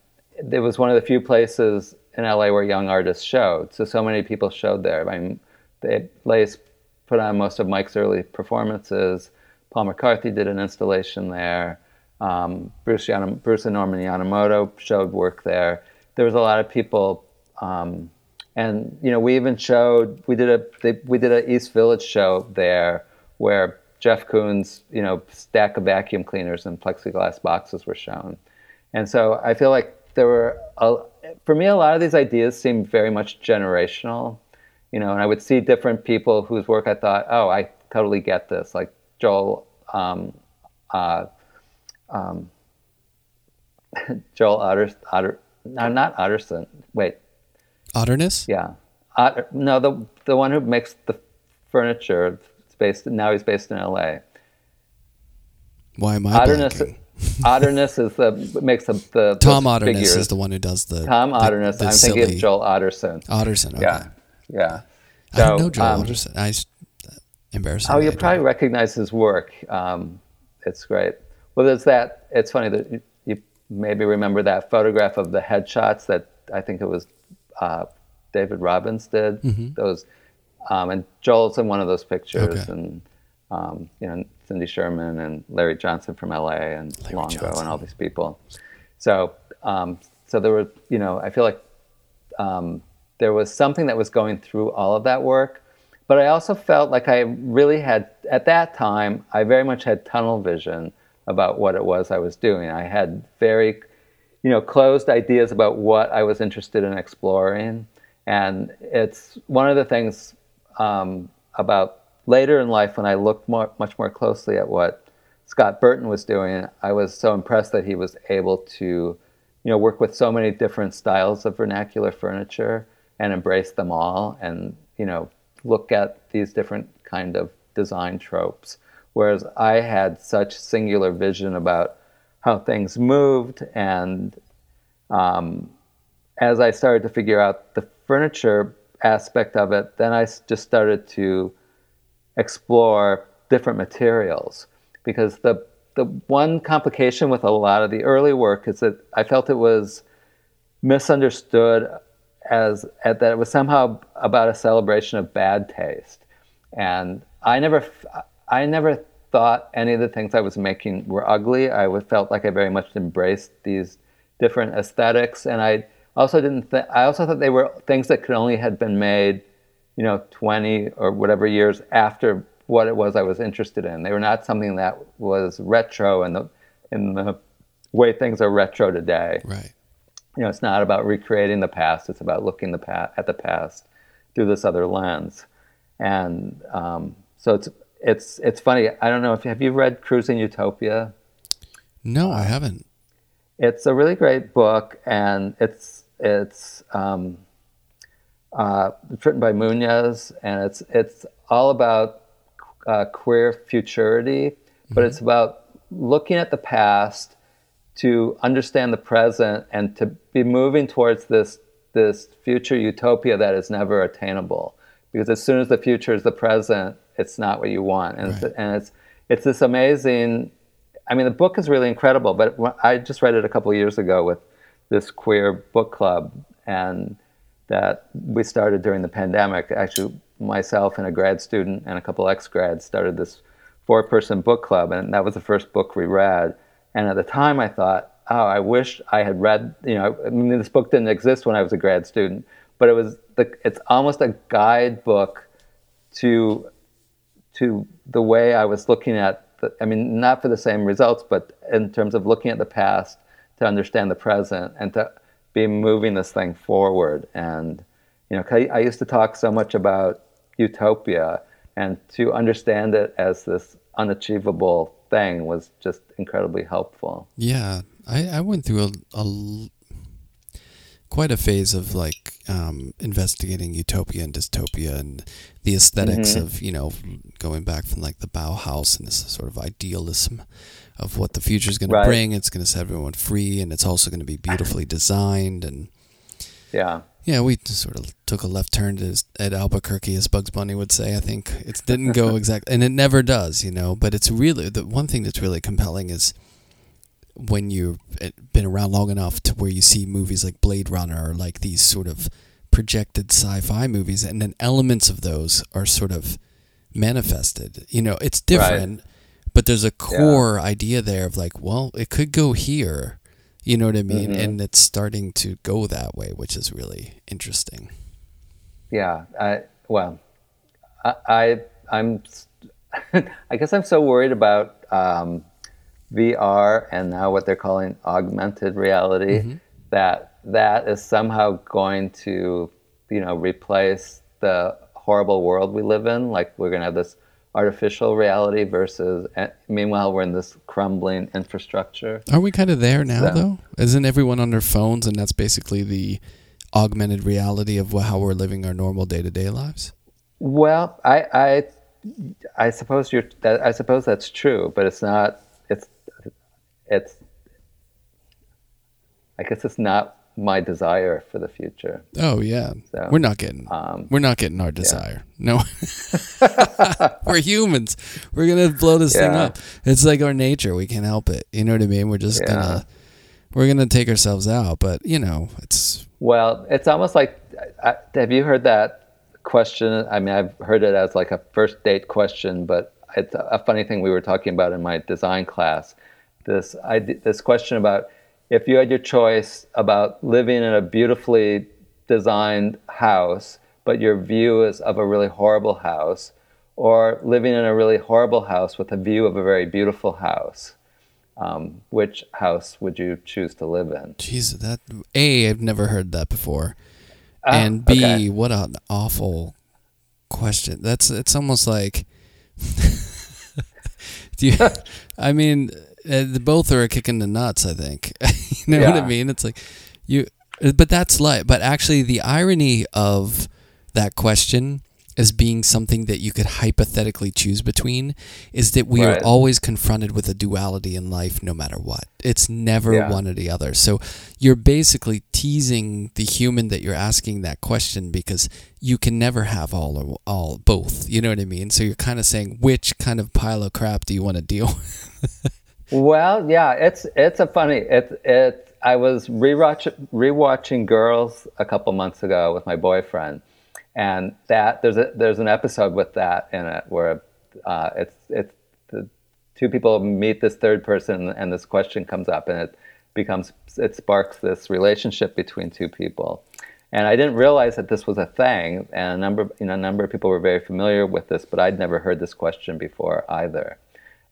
it was one of the few places in LA where young artists showed. So so many people showed there. I mean, they Lace put on most of Mike's early performances. Paul McCarthy did an installation there. Um, Bruce, Yanam- Bruce and Norman Yonemoto showed work there. There was a lot of people, um, and you know, we even showed. We did a they, we did a East Village show there where Jeff Koons, you know, stack of vacuum cleaners and plexiglass boxes were shown. And so I feel like there were, a, for me, a lot of these ideas seemed very much generational, you know, and I would see different people whose work I thought, oh, I totally get this, like Joel, um, uh, um, *laughs* Joel Otter, Otter, no, not Otterson. Wait, otterness yeah, Otter, no, the the one who makes the furniture. It's based now. He's based in L.A. why am i Otterness, blanking? *laughs* Otterness is the makes the, the Tom Otterness figures. is the one who does the Tom Otterness. the I'm thinking of Joel Otterson. Otterson. Okay. Yeah, yeah. I don't So, know Joel um, Otterson. I s- embarrassing. Oh, you probably recognize his work. Um, it's great. Well, there's that. It's funny that maybe remember that photograph of the headshots that I think it was uh, David Robbins did. Those, um, and Joel's in one of those pictures, Okay. and um, you know Cindy Sherman and Larry Johnson from LA and Longo Johnson. and all these people. So, um, so there were, you know, I feel like um, there was something that was going through all of that work. But I also felt like I really had, at that time, I very much had tunnel vision about what it was I was doing. I had very, you know, closed ideas about what I was interested in exploring. And it's one of the things um, about later in life when I looked more, much more closely at what Scott Burton was doing, I was so impressed that he was able to, you know, work with so many different styles of vernacular furniture and embrace them all, and you know, look at these different kind of design tropes. Whereas I had such singular vision about how things moved, and um, as I started to figure out the furniture aspect of it, then I just started to explore different materials. Because the the one complication with a lot of the early work is that I felt it was misunderstood as, as that it was somehow about a celebration of bad taste, and I never I never thought any of the things I was making were ugly. I felt like I very much embraced these different aesthetics, and I also didn't. Th- I also thought they were things that could only had been made you know, 20 or whatever years after what it was I was interested in. They were not something that was retro in the in the way things are retro today. Right. You know, it's not about recreating the past. It's about looking the pa- at the past through this other lens. And um, so it's it's it's funny. I don't know if have you read Cruising Utopia? No, I haven't. It's a really great book, and it's it's um, uh, it's written by Munoz, and it's it's all about uh, queer futurity, but it's about looking at the past to understand the present and to be moving towards this this future utopia that is never attainable. Because as soon as the future is the present, it's not what you want, and it's, and it's it's this amazing. I mean, the book is really incredible, but I just read it a couple of years ago with this queer book club, and that we started during the pandemic. Actually, myself and a grad student and a couple ex grads started this four person book club, and that was the first book we read. And at the time, I thought, oh, I wish I had read. You know, I mean, this book didn't exist when I was a grad student, but it was the. It's almost a guidebook to to the way I was looking at. The, I mean, not for the same results, but in terms of looking at the past to understand the present and to be moving this thing forward. And you know, I, I used to talk so much about utopia, and to understand it as this unachievable thing was just incredibly helpful. Yeah, I, I went through a, a quite a phase of like um, investigating utopia and dystopia and the esthetics Mhm. of you know going back from like the Bauhaus and this sort of idealism of what the future is going Right. to bring. It's going to set everyone free, and it's also going to be beautifully designed and. Yeah. Yeah, we sort of took a left turn to, at Albuquerque, as Bugs Bunny would say. I think it didn't go *laughs* exactly, and it never does, you know. But it's really the one thing that's really compelling is when you've eh, been around long enough to where you see movies like Blade Runner or like these sort of projected sci-fi movies, and then elements of those are sort of manifested. You know, it's different, but there's a core idea there of like, well, it could go here. You know what I mean? Mhm. And it's starting to go that way, which is really interesting. Yeah, I well, I, I I'm *laughs* I guess I'm so worried about um, VR and now what they're calling augmented reality that that is somehow going to you know replace the horrible world we live in. Like we're going to have this artificial reality versus eh, meanwhile we're in this crumbling infrastructure. Are we kind of there now, So- though? Isn't everyone on their phones, and that's basically the augmented reality of how we're living our normal day to day lives? Well, I, I, I suppose you're. That, I suppose that's true, but it's not. It's. I guess it's not my desire for the future. Oh yeah, So, we're not getting um, we're not getting our desire. No, *laughs* *laughs* we're humans. We're gonna blow this thing up. It's like our nature. We can't help it. You know what I mean? We're just Yeah. gonna we're gonna take ourselves out. But you know, it's Well, it's almost like I, have you heard that question? I mean, I've heard it as like a first date question, but it's a funny thing we were talking about in my design class. This I, this question about if you had your choice about living in a beautifully designed house, but your view is of a really horrible house, or living in a really horrible house with a view of a very beautiful house. Um, which house would you choose to live in? jeez that a I've never heard that before, Ah, and b okay. what an awful question. That's it's almost like. *laughs* Do you, *laughs* I mean, uh, the both are a kick in the nuts. I think *laughs* you know what I mean. It's like you, uh, but that's life. But actually, the irony of that question as being something that you could hypothetically choose between is that we Right. are always confronted with a duality in life, no matter what. It's never Yeah. one or the other. So you're basically teasing the human that you're asking that question because you can never have all or all both. You know what I mean? So you're kind of saying which kind of pile of crap do you want to deal *laughs* with? Well, yeah, it's it's a funny it it. I was rewatch rewatching Girls a couple months ago with my boyfriend, and that there's a there's an episode with that in it where uh, it's it's the two people meet this third person and this question comes up and it becomes it sparks this relationship between two people. And I didn't realize that this was a thing, and a number, you know, a number of people were very familiar with this, but I'd never heard this question before either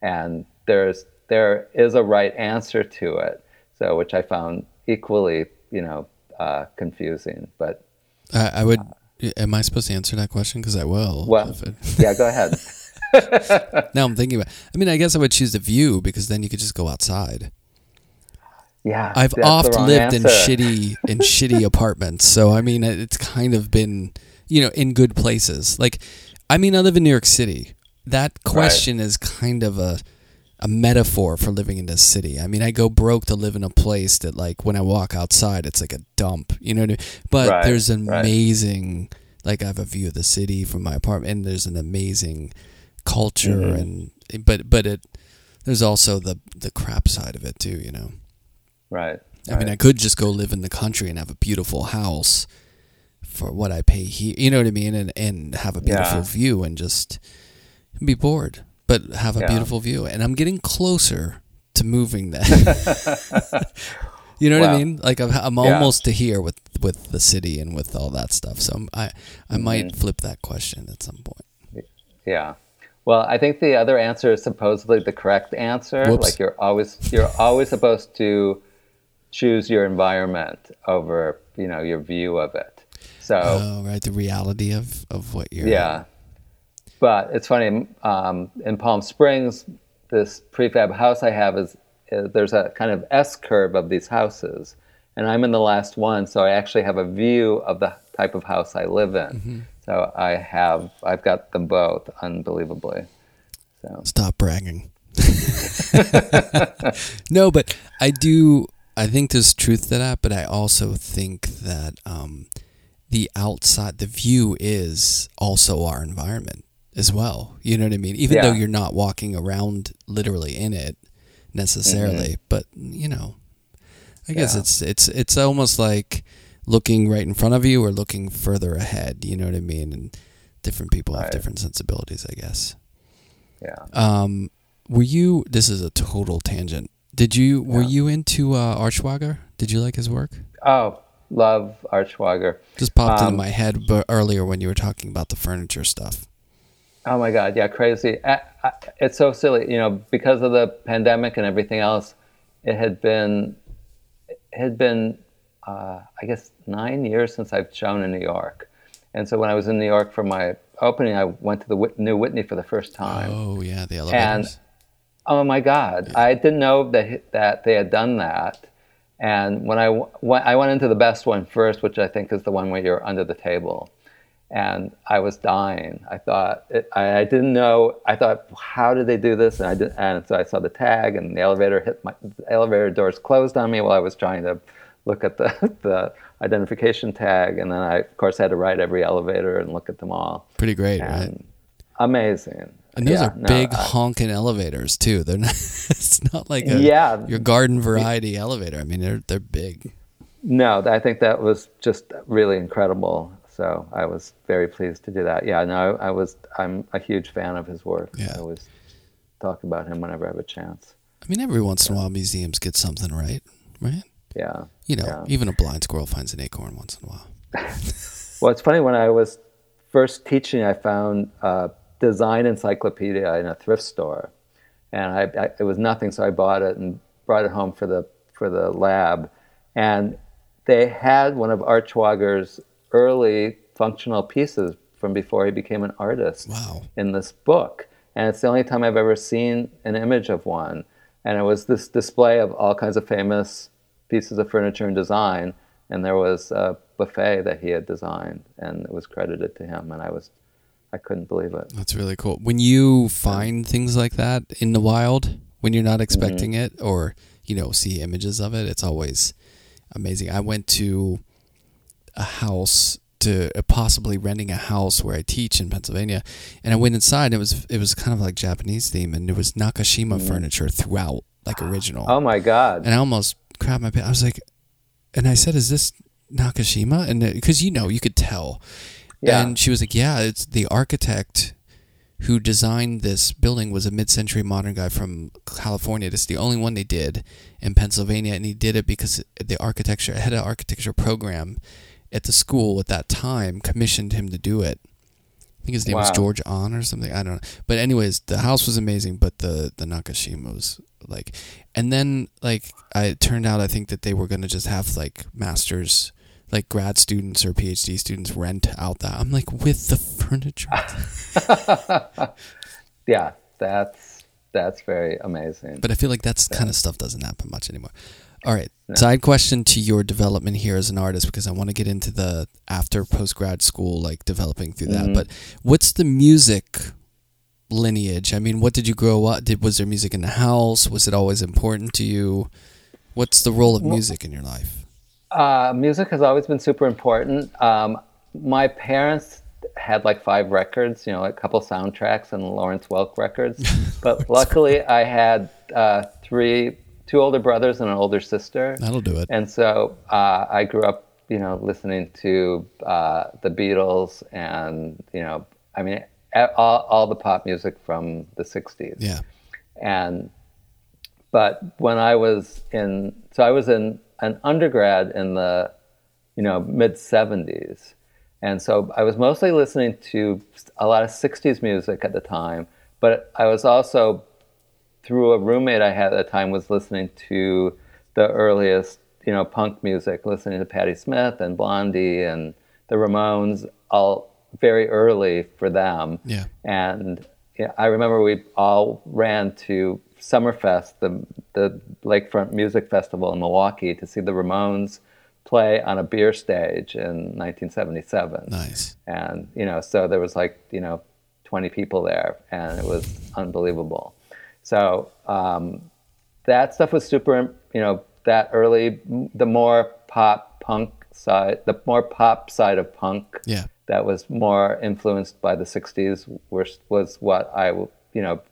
and there's there is a right answer to it. So, which I found equally, you know, uh, confusing. But I, I would. Am I supposed to answer that question? Because I will. well, it- *laughs* yeah, go ahead. *laughs* now I'm thinking about. I mean, I guess I would choose the view because then you could just go outside. Yeah, I've oft lived in shitty in *laughs* shitty apartments, so I mean, it's kind of been you know in good places. Like, I mean, I live in New York City. That question is kind of a a metaphor for living in this city. I mean, I go broke to live in a place that, like, when I walk outside, it's like a dump. You know what I mean? But Right, there's an right. amazing, like, I have a view of the city from my apartment, and there's an amazing culture, Mhm. and but but it there's also the the crap side of it too. You know. Right. I mean, I could just go live in the country and have a beautiful house for what I pay here. You know what I mean? And and have a beautiful Yeah. view and just be bored, but have a Yeah. beautiful view. And I'm getting closer to moving that. *laughs* *laughs* you know what I mean? Like I'm, I'm Yeah. almost to here with with the city and with all that stuff. So I'm, I I might Mm-hmm. flip that question at some point. Yeah. Well, I think the other answer is supposedly the correct answer. Whoops. Like you're always you're always supposed to choose your environment over you know your view of it. So Oh, right, the reality of of what you're. Yeah. But it's funny, um, in Palm Springs, this prefab house I have is, uh, there's a kind of S curve of these houses. And I'm in the last one, so I actually have a view of the type of house I live in. So I have, I've got them both, unbelievably. So, Stop bragging. *laughs* no, but I do. I think there's truth to that, but I also think that um, the outside, the view is also our environment as well. You know what I mean? Even though you're not walking around literally in it necessarily, but you know, I guess Mm-hmm. Yeah. it's it's it's almost like looking right in front of you or looking further ahead. You know what I mean? And different people have different sensibilities, I guess. yeah. Um, were you? This is a total tangent. Did you? Were you into uh, Artschwager? Did you like his work? Oh, love Artschwager. Just popped into Um, my head but earlier when you were talking about the furniture stuff. Oh my God, yeah, crazy. I, I, it's so silly, you know, because of the pandemic and everything else. It had been, it had been, uh, I guess, nine years since I've shown in New York, and so when I was in New York for my opening, I went to the Whit- New Whitney for the first time. Oh yeah, the elevators. And oh my God! I didn't know that that they had done that. And when I w- I went into the best one first, which I think is the one where you're under the table. And I was dying. I thought it, I, I, didn't know. I thought, how did they do this? And I did, and so I saw the tag, and the elevator hit my the elevator doors closed on me while I was trying to look at the *laughs* the identification tag, and then I of course had to ride every elevator and look at them all. Pretty great, and right? Amazing. And those yeah, are big no, honking elevators too. They're *laughs* not. It's not like a, yeah, your garden variety elevator. I mean, they're they're big. No, I think that was just really incredible. So I was very pleased to do that. Yeah, no, I, I was. I'm a huge fan of his work. Yeah. I always talk about him whenever I have a chance. I mean, every once in a while, museums get something right, right? Yeah. You know, yeah. even a blind squirrel finds an acorn once in a while. *laughs* well, it's funny when I was first teaching, I found a design encyclopedia in a thrift store, and I, I, it was nothing, so I bought it and brought it home for the for the lab, and they had one of Artschwager's early functional pieces from before he became an artist wow. in this book. And it's the only time I've ever seen an image of one. And it was this display of all kinds of famous pieces of furniture and design. And there was a buffet that he had designed, and it was credited to him. And I was, I couldn't believe it. That's really cool. When you find things like that in the wild, when you're not expecting mm-hmm. it, or you know, see images of it, it's always amazing. I went to a house to uh, possibly renting a house where I teach in Pennsylvania, and I went inside. And it was it was kind of like Japanese theme, and it was Nakashima mm. furniture throughout, like original. Oh my god! And I almost crapped my pants. I was like, and I said, "Is this Nakashima?" And because you know, you could tell. Yeah. And she was like, "Yeah, it's the architect." Who designed this building was a mid-century modern guy from California. This is the only one they did in Pennsylvania, and he did it because the architecture had an architecture program at the school at that time commissioned him to do it. I think his name wow. was George On or something. I don't know. But anyways, the house was amazing, but the the Nakashima was like, and then like I it turned out I think that they were gonna just have like masters, like grad students or PhD students rent out that. I'm like with the furniture. *laughs* yeah, that's that's very amazing. But I feel like that's yeah. kind of stuff doesn't happen much anymore. All right. Side question to your development here as an artist because I want to get into the after post grad school, like developing through mm-hmm. that. But what's the music lineage? I mean, what did you grow up? Did was there music in the house? Was it always important to you? What's the role of music in your life? Uh, music has always been super important. Um, my parents had like five records, you know, a couple soundtracks and Lawrence Welk records. *laughs* But luckily, I had uh, three two older brothers and an older sister. That'll do it. And so uh, I grew up, you know, listening to uh, the Beatles and, you know, I mean, all, all the pop music from the 60s. Yeah. And, but when I was in, so I was in an undergrad in the, you know, mid 70s. And so I was mostly listening to a lot of 60s music at the time, but I was also through a roommate I had at the time was listening to the earliest, you know, punk music, listening to Patti Smith and Blondie and the Ramones, all very early for them. Yeah. And yeah, I remember we all ran to Summerfest, the the Lakefront Music Festival in Milwaukee, to see the Ramones play on a beer stage in 1977. Nice. And you know, so there was like you know, 20 people there, and it was unbelievable. So um, that stuff was super, you know, that early, the more pop punk side, the more pop side of punk yeah. that was more influenced by the 60s was, was what I, you know,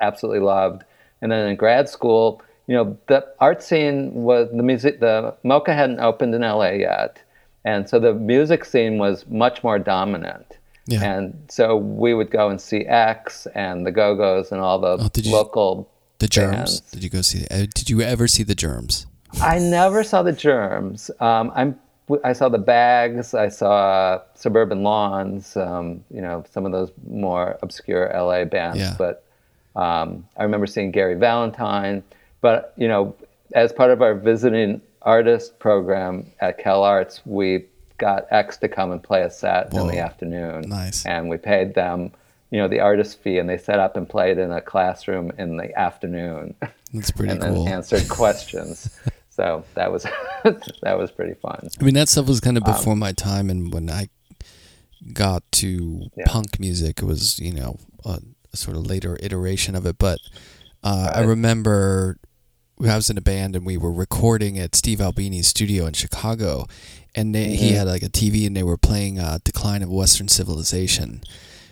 absolutely loved. And then in grad school, you know, the art scene was the music, the MoCA hadn't opened in LA yet. And so the music scene was much more dominant. Yeah. And so we would go and see X and the Go Go's and all the oh, local. You, the Germs. Bands. Did you go see? Uh, did you ever see the Germs? I never saw the Germs. Um, I'm. I saw the Bags. I saw Suburban Lawns. Um, you know, some of those more obscure LA bands. Yeah. But um, I remember seeing Gary Valentine. But you know, as part of our visiting artist program at Cal Arts, we got X to come and play a set Whoa. in the afternoon. Nice. And we paid them, you know, the artist fee, and they set up and played in a classroom in the afternoon. That's pretty and cool. And answered questions. *laughs* so that was *laughs* that was pretty fun. I mean, that stuff was kind of um, before um, my time, and when I got to Yeah. punk music. It was you know a, a sort of later iteration of it, but uh, I remember I was in a band and we were recording at Steve Albini's studio in Chicago, and they, he Mhm. had like a TV and they were playing uh, "Decline of Western Civilization."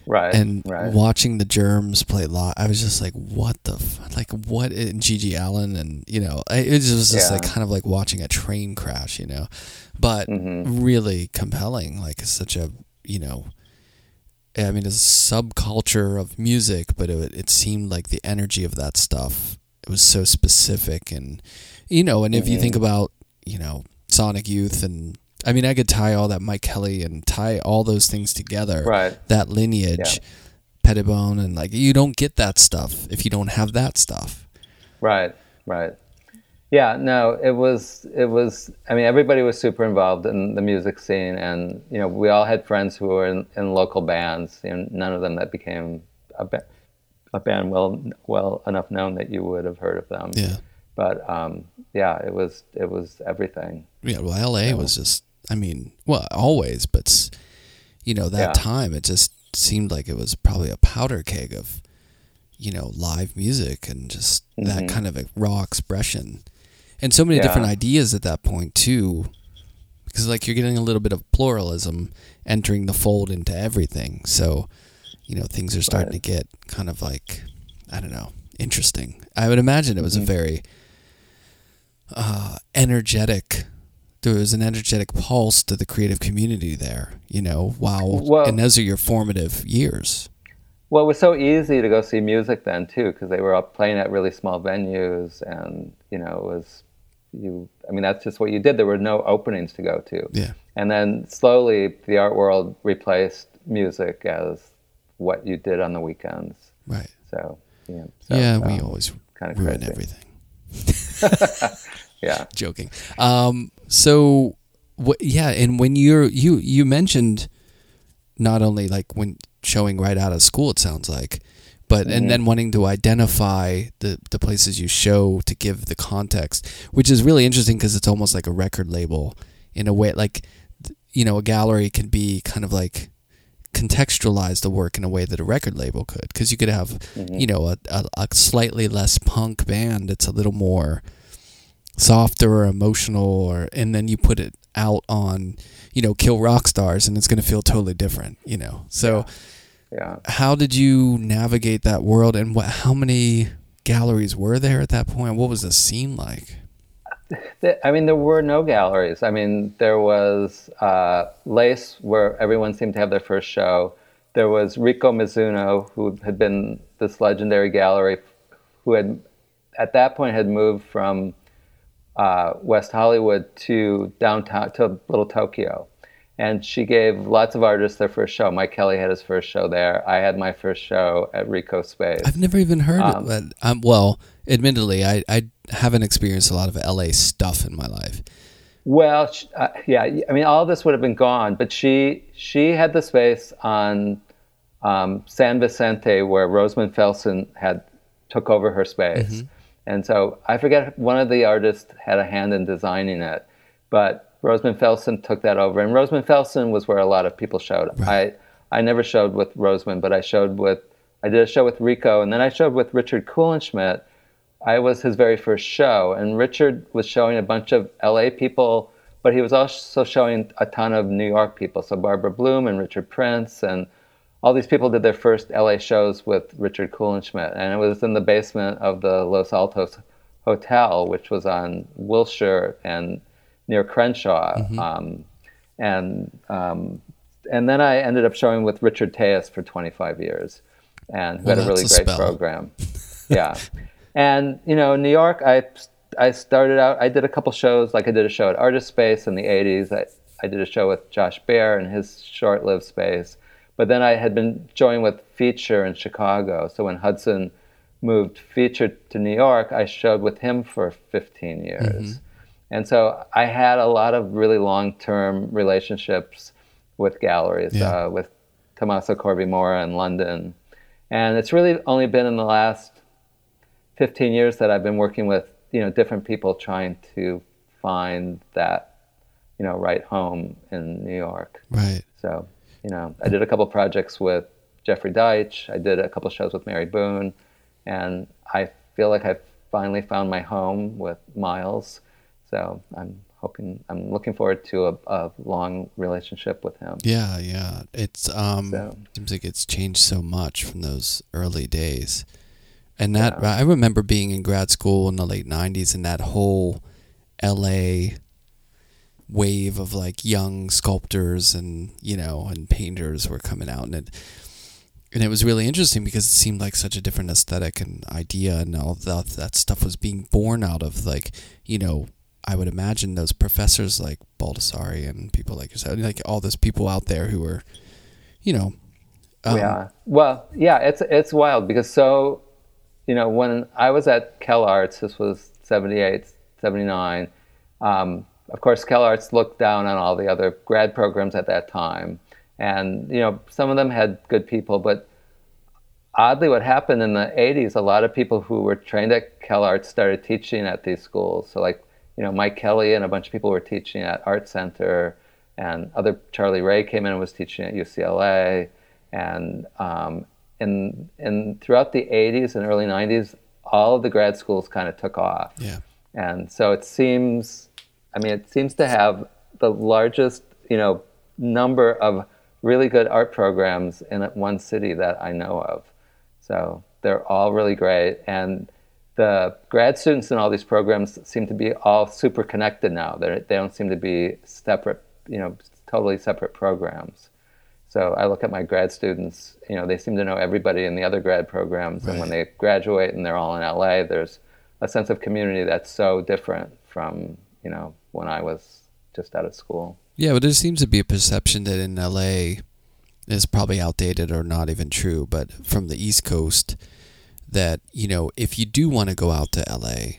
Right. and right. watching the germs play live i was just like what the f-? like what and GG Allin and you know it was just like kind of like watching a train crash you know but Mhm. really compelling like such a you know i mean it's a subculture of music but it, it seemed like the energy of that stuff it was so specific and you know and if you think Mhm. about you know sonic youth and i mean i could tie all that mike kelley and tie all those things together Right. that lineage, Pettibon, and like you don't get that stuff if you don't have that stuff. Right, right. Yeah, no, it was it was I mean everybody was super involved in the music scene and you know, we all had friends who were in, in local bands and none of them that became a, ba- a band well well enough known that you would have heard of them. Yeah, But um, yeah, it was it was everything. yeah. Well, L.A. was just, I mean, well, always, but you know that Yeah. time it just seemed like it was probably a powder keg of, you know, live music and just that Mhm. kind of a raw expression, and so many Yeah. different ideas at that point too. Because like you're getting a little bit of pluralism entering the fold into everything, so you know things are starting Right. to get kind of like I don't know interesting. I would imagine it was Mhm. a very uh, energetic. There was an energetic pulse to the creative community there, you know. Wow, Well- and those are your formative years. Well, it was so easy to go see music then too, because they were all playing at really small venues, and you know, it was you. I mean, that's just what you did. There were no openings to go to, Yeah, and then slowly the art world replaced music as what you did on the weekends. right. So, yeah, so, yeah, we um, always kinda ruin crazy. everything. *laughs* *laughs* yeah, *laughs* Joking. Um, so, wh- yeah, and when you're you you mentioned not only like when showing right out of school, it sounds like, but Mhm. and then wanting to identify the the places you show to give the context, which is really interesting because it's almost like a record label in a way. Like, you know, a gallery can be kind of like contextualize the work in a way that a record label could because you could have Mhm. you know a, a, a slightly less punk band it's a little more softer or emotional or and then you put it out on you know kill rock stars and it's going to feel totally different you know so yeah. how did you navigate that world and what how many galleries were there at that point what was the scene like I mean, there were no galleries. I mean, there was uh, Lace, where everyone seemed to have their first show. There was Riko Mizuno, who had been this legendary gallery, who had, at that point, had moved from uh, West Hollywood to downtown to Little Tokyo, and she gave lots of artists their first show. Mike Kelley had his first show there. I had my first show at Riko Space. i've never even heard Um, of it um, well admittedly I, I haven't experienced a lot of la stuff in my life Well, uh, yeah. I mean, all this would have been gone, but she she had the space on um, San Vicente where Rosamund Felsen had took over her space, and so I forget one of the artists had a hand in designing it, but Rosamund Felsen took that over, and Rosamund Felsen was where a lot of people showed. I I never showed with Rosamund, but I showed with I did a show with Riko, and then I showed with Richard Kuhlenschmidt. I was his very first show, and Richard was showing a bunch of LA people, but he was also showing a ton of New York people. So Barbara Bloom and Richard Prince, and all these people did their first LA shows with Richard Kuhlenschmidt, and it was in the basement of the Los Altos Hotel, which was on Wilshire and near Crenshaw. Um, and um, and then I ended up showing with Richard Telles for 25 years, and who Well, had a really a great spell. program. *laughs* yeah, and you know, New York, I I started out. I did a couple shows. Like I did a show at Artist Space in the 80s. I I did a show with Josh Baer in his short-lived space. But then I had been showing with Feature in Chicago. So when Hudson moved Feature to New York, I showed with him for 15 years. And so I had a lot of really long-term relationships with galleries, Yeah. uh, with Tommaso Corvi Mora in London. And it's really only been in the last 15 years that I've been working with, you know, different people trying to find that, you know, right home in New York. right So, you know, I did a couple projects with Jeffrey Deitch. I did a couple shows with Mary Boone, and I feel like I've finally found my home with Miles. So I'm hoping, I'm looking forward to a, a long relationship with him. Yeah, yeah. It's um So- seems like it's changed so much from those early days. And that Yeah. I remember being in grad school in the late 90s and that whole LA wave of like young sculptors and, you know, and painters were coming out and it and it was really interesting because it seemed like such a different aesthetic and idea and all that that stuff was being born out of like, you know, I would imagine those professors like Baldessari and people like yourself, like all those people out there who were, you know, um, yeah. Well, yeah, it's it's wild because so, you know, when I was at Cal Arts, this was 78, 79, um, of course, Cal Arts looked down on all the other grad programs at that time. And, you know, some of them had good people, but oddly, what happened in the 80s, a lot of people who were trained at Cal Arts started teaching at these schools. So, like, you know, Mike Kelley and a bunch of people were teaching at Art Center, and other Charlie Ray came in and was teaching at UCLA. And um, in, in throughout the 80s and early 90s, all of the grad schools kind of took off. yeah, And so it seems, I mean, it seems to have the largest, you know, number of really good art programs in one city that I know of. So they're all really great. And the grad students in all these programs seem to be all super connected now. They're, they don't seem to be separate, you know, totally separate programs. So I look at my grad students, you know, they seem to know everybody in the other grad programs. And when they graduate and they're all in LA, there's a sense of community that's so different from, you know, when I was just out of school. yeah. But there seems to be a perception that in LA is probably outdated or not even true, but from the East Coast, that you know, if you do want to go out to LA,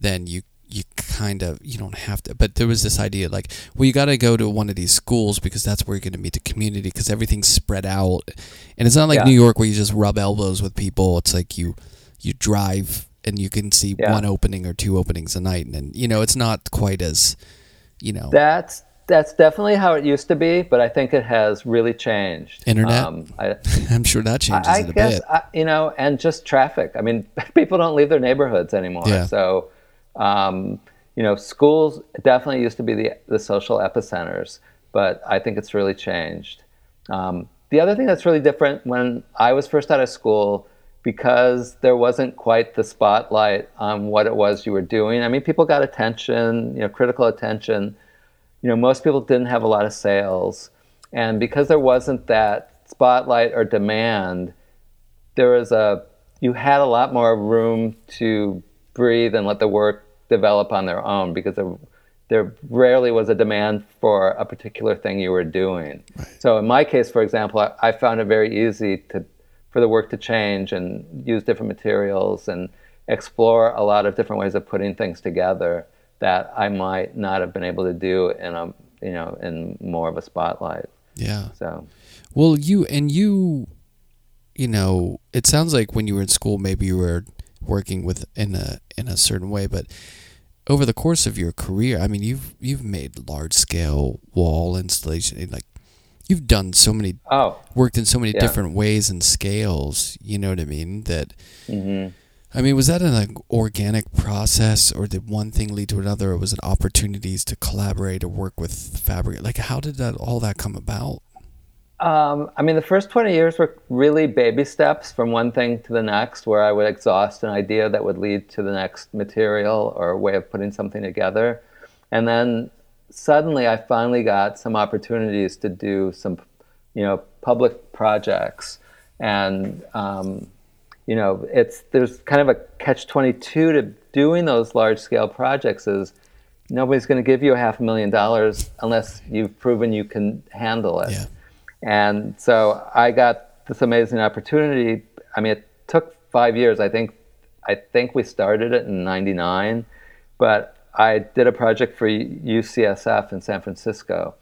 then you you kind of you don't have to but there was this idea like well you got to go to one of these schools because that's where you're going to meet the community because everything's spread out and it's not like Yeah. new york where you just rub elbows with people it's like you you drive and you can see Yeah. one opening or two openings a night and, then you know it's not quite as you know That's that's definitely how it used to be, but I think it has really changed. Internet? Um, I, *laughs* i'm sure that changes I a guess bit I, you know, and just traffic. I mean, *laughs* people don't leave their neighborhoods anymore. Yeah. So, um, you know, schools definitely used to be the the social epicenters, but I think it's really changed. Um, the other thing that's really different when I was first out of school, because there wasn't quite the spotlight on what it was you were doing. I mean, people got attention, you know, critical attention. You know, most people didn't have a lot of sales, and because there wasn't that spotlight or demand, there was a you had a lot more room to breathe and let the work develop on their own because there, there rarely was a demand for a particular thing you were doing. So in my case, for example, I, I found it very easy to for the work to change and use different materials and explore a lot of different ways of putting things together that I might not have been able to do in a you know in more of a spotlight. yeah So Well, you and you, you know, it sounds like when you were in school, maybe you were working with in a in a certain way, but over the course of your career, I mean, you've you've made large scale wall installation, like you've done so many, oh worked in so many Yeah. different ways and scales. You know what I mean? That hmm I mean, was that an like, organic process, or did one thing lead to another, or was it opportunities to collaborate or work with fabric? Like, how did that all that come about? Um, I mean, the first 20 years were really baby steps from one thing to the next, where I would exhaust an idea that would lead to the next material or way of putting something together. And then suddenly I finally got some opportunities to do some, you know, public projects. And, um, you know, it's, there's kind of a catch 22 to doing those large scale projects is nobody's going to give you a half a million dollars unless you've proven you can handle it. Yeah. And so I got this amazing opportunity. I mean, it took five years. I think, I think we started it in '99, but I did a project for UCSF in San Francisco,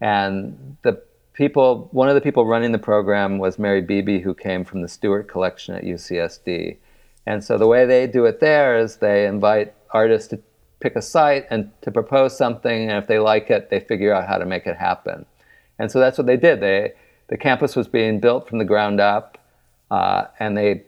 and the people, one of the people running the program was Mary Beebe, who came from the Stuart Collection at UCSD. And so the way they do it there is they invite artists to pick a site and to propose something, and if they like it, they figure out how to make it happen. And so that's what they did. They the campus was being built from the ground up, uh, and they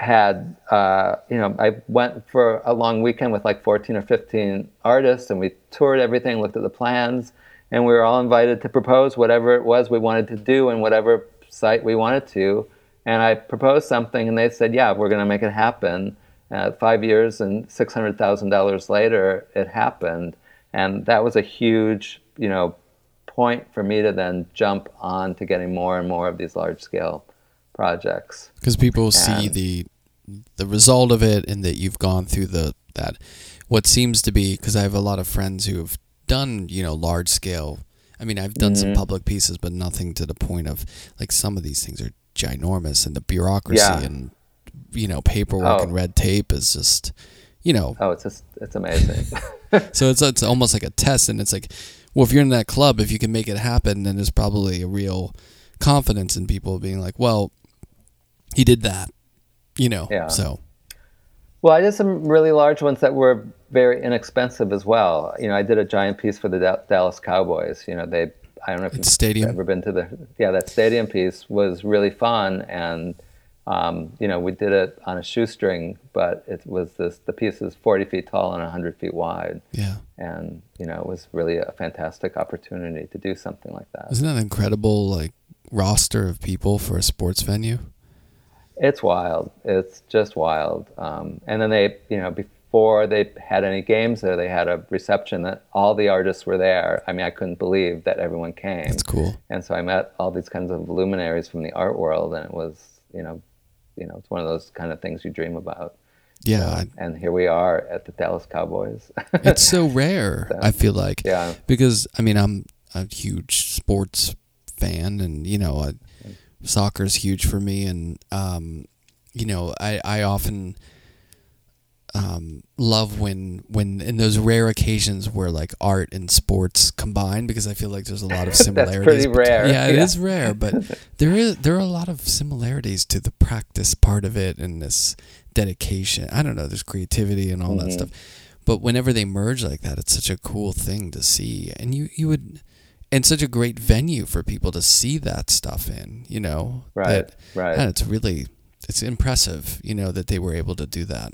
had uh, you know I went for a long weekend with like 14 or 15 artists, and we toured everything, looked at the plans, and we were all invited to propose whatever it was we wanted to do and whatever site we wanted to. And I proposed something, and they said, "Yeah, we're going to make it happen." Uh, five years and six hundred thousand dollars later, it happened, and that was a huge, you know, point for me to then jump on to getting more and more of these large scale projects. Because people see the the result of it, and that you've gone through the that what seems to be. Because I have a lot of friends who have done, you know, large scale. I mean, I've done mm-hmm. some public pieces, but nothing to the point of like some of these things are ginormous, and the bureaucracy yeah. and you know paperwork oh. and red tape is just you know. Oh, it's just it's amazing. *laughs* so it's it's almost like a test, and it's like, well, if you're in that club, if you can make it happen, then there's probably a real confidence in people being like, well, he did that, you know. Yeah. So. Well, I did some really large ones that were very inexpensive as well. You know, I did a giant piece for the Dallas Cowboys. You know, they I don't know if you've stadium. ever been to the yeah that stadium piece was really fun and um, you know we did it on a shoestring but it was this the piece is 40 feet tall and 100 feet wide yeah and you know it was really a fantastic opportunity to do something like that isn't that an incredible like roster of people for a sports venue it's wild it's just wild um, and then they you know before they had any games there, they had a reception that all the artists were there. I mean, I couldn't believe that everyone came. That's cool. And so I met all these kinds of luminaries from the art world, and it was, you know, you know, it's one of those kind of things you dream about. Yeah. Um, and here we are at the Dallas Cowboys. *laughs* it's so rare, so, I feel like. Yeah. Because, I mean, I'm a huge sports fan, and, you know, uh, soccer's huge for me. And, um, you know, I, I often um, love when when in those rare occasions where like art and sports combine because I feel like there's a lot of similarities. *laughs* That's pretty rare. *laughs* Yeah, it yeah. is rare, but *laughs* there is there are a lot of similarities to the practice part of it and this dedication. I don't know, there's creativity and all mm-hmm. that stuff. But whenever they merge like that, it's such a cool thing to see, and you you would. And such a great venue for people to see that stuff in, you know. Right, that, right. And it's really, it's impressive, you know, that they were able to do that.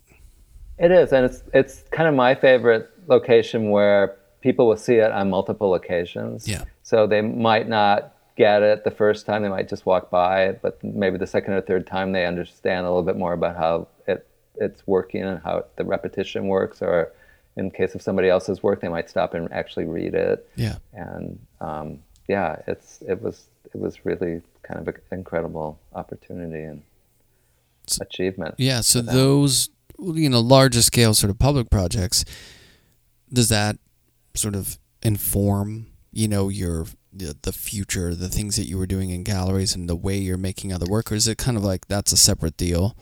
It is, and it's it's kind of my favorite location where people will see it on multiple occasions. Yeah. So they might not get it the first time; they might just walk by it, but maybe the second or third time they understand a little bit more about how it it's working and how the repetition works. Or in case of somebody else's work, they might stop and actually read it. Yeah. And um, yeah, it's it was it was really kind of an incredible opportunity and achievement. Yeah. So those you know larger scale sort of public projects does that sort of inform you know your the future the things that you were doing in galleries and the way you're making other work or is it kind of like that's a separate deal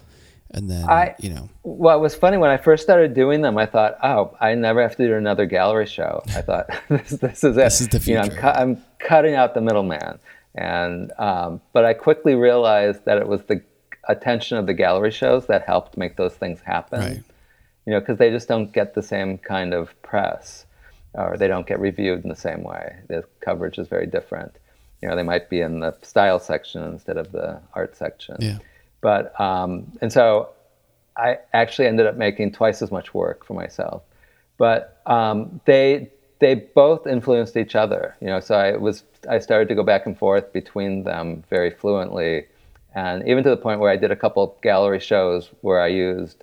and then I, you know well it was funny when i first started doing them i thought oh i never have to do another gallery show i *laughs* thought *laughs* this, this is it this is the future. You know, I'm, cu- I'm cutting out the middleman and um, but i quickly realized that it was the attention of the gallery shows that helped make those things happen. Right. You know, because they just don't get the same kind of press, or they don't get reviewed in the same way. The coverage is very different. You know, they might be in the style section instead of the art section. Yeah. But um, and so I actually ended up making twice as much work for myself. But um, they they both influenced each other. You know, so I was I started to go back and forth between them very fluently and even to the point where I did a couple gallery shows where I used,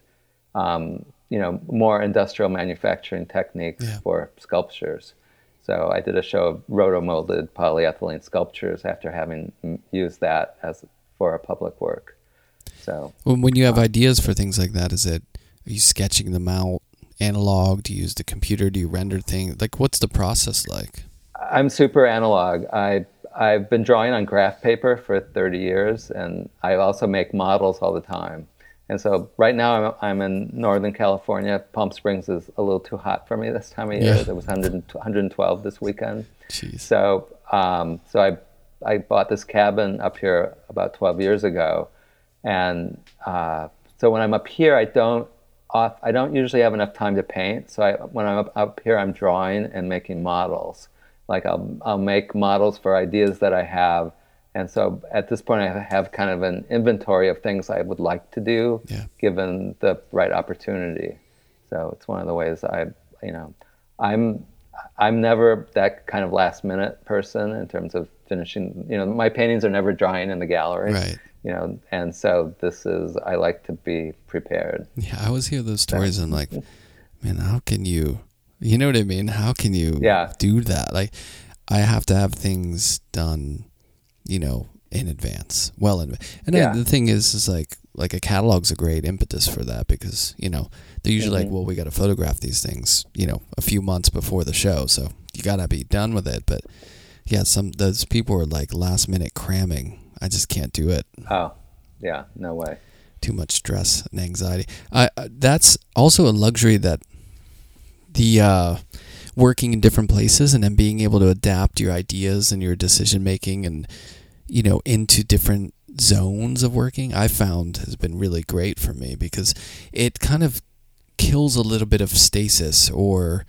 um, you know, more industrial manufacturing techniques yeah. for sculptures. So I did a show of roto-molded polyethylene sculptures after having used that as for a public work. So when you have um, ideas for things like that, is it are you sketching them out analog? Do you use the computer? Do you render things? Like, what's the process like? I'm super analog. I I've been drawing on graph paper for 30 years, and I also make models all the time. And so right now I'm, I'm in Northern California. Palm Springs is a little too hot for me this time of year. Yeah. It was 100, 112 this weekend. Jeez. So um, so I I bought this cabin up here about 12 years ago, and uh, so when I'm up here, I don't off, I don't usually have enough time to paint. So I, when I'm up, up here, I'm drawing and making models. Like I'll I'll make models for ideas that I have, and so at this point, I have kind of an inventory of things I would like to do, Yeah. given the right opportunity. So it's one of the ways I, you know, I'm I'm never that kind of last minute person in terms of finishing. You know, my paintings are never drying in the gallery. Right. You know, and so this is I like to be prepared. Yeah, I always hear those stories and like, man, how can you, you know what I mean? How can you Yeah. do that? Like, I have to have things done, you know, in advance, well in advance. And Yeah. then the thing is, is like, like a catalog's a great impetus for that because you know they're usually like, Mhm. well, we got to photograph these things, you know, a few months before the show, so you gotta be done with it. But yeah, some those people are like last minute cramming. I just can't do it Oh, yeah, no way. too much stress and anxiety. I I- that's also a luxury that the uh, working in different places and then being able to adapt your ideas and your decision making and you know into different zones of working I found has been really great for me because it kind of kills a little bit of stasis or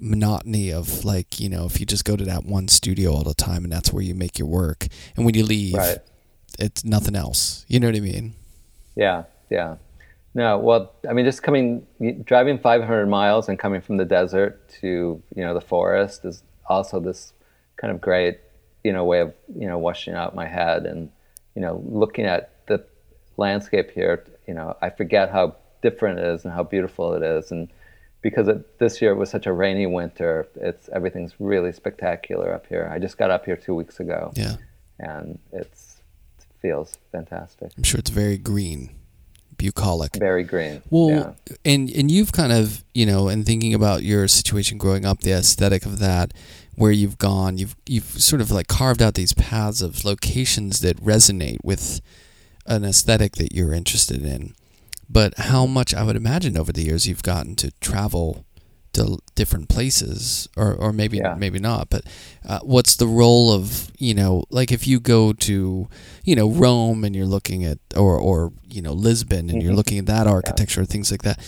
monotony of like you know if you just go to that one studio all the time and that's where you make your work and when you leave Right. it's nothing else you know what i mean Yeah, yeah. No, well, I mean, just coming, driving 500 miles and coming from the desert to, you know, the forest is also this kind of great, you know, way of, you know, washing out my head and, you know, looking at the landscape here, you know, I forget how different it is and how beautiful it is. And because it, this year was such a rainy winter, it's, everything's really spectacular up here. I just got up here two weeks ago yeah and it's, it feels fantastic. I'm sure it's very green, bucolic. Very green. Well, yeah. and and you've kind of you know, in thinking about your situation growing up, the aesthetic of that, where you've gone, you've you've sort of like carved out these paths of locations that resonate with an aesthetic that you're interested in. But how much I would imagine over the years you've gotten to travel to different places, or or maybe Yeah. maybe not. But uh, what's the role of you know, like if you go to you know Rome and you're looking at, or or you know Lisbon and you're Mhm. looking at that architecture, or things like that.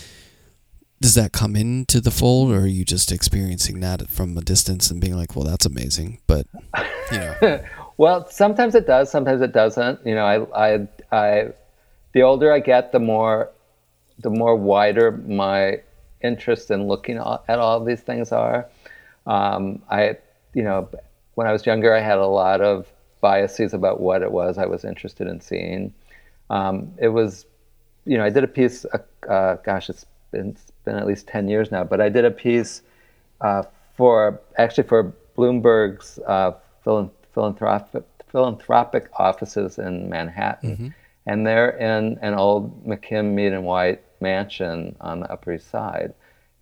Does that come into the fold, or are you just experiencing that from a distance and being like, "Well, that's amazing," but you know, *laughs* well, sometimes it does, sometimes it doesn't. You know, I, I, I, the older I get, the more, the more wider my interest in looking at all these things are. Um, I, you know, when I was younger, I had a lot of biases about what it was I was interested in seeing. Um, it was, you know, I did a piece. Uh, uh, gosh, it's been, it's been at least ten years now, but I did a piece uh, for actually for Bloomberg's uh, philanthropic philanthropic offices in Manhattan, and they're in an old McKim Mead and White mansion on the Upper East Side,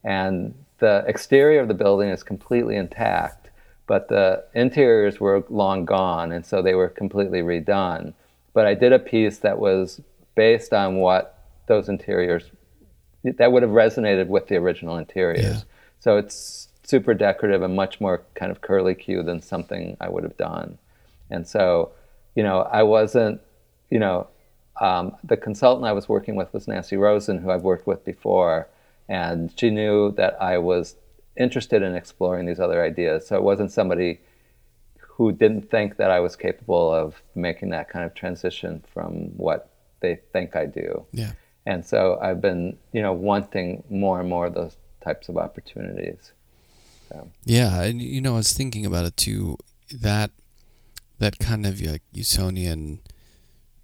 and the exterior of the building is completely intact, but the interiors were long gone, and so they were completely redone. But I did a piece that was based on what those interiors that would have resonated with the original interiors. Yeah. So it's super decorative and much more kind of curly Q than something I would have done. And so, you know, I wasn't, you know, um, the consultant I was working with was Nancy Rosen, who I've worked with before, and she knew that I was interested in exploring these other ideas. So it wasn't somebody who didn't think that I was capable of making that kind of transition from what they think I do. yeah, And so I've been, you know, wanting more and more of those types of opportunities. So, yeah. And you know, I was thinking about it too. That that kind of like Usonian,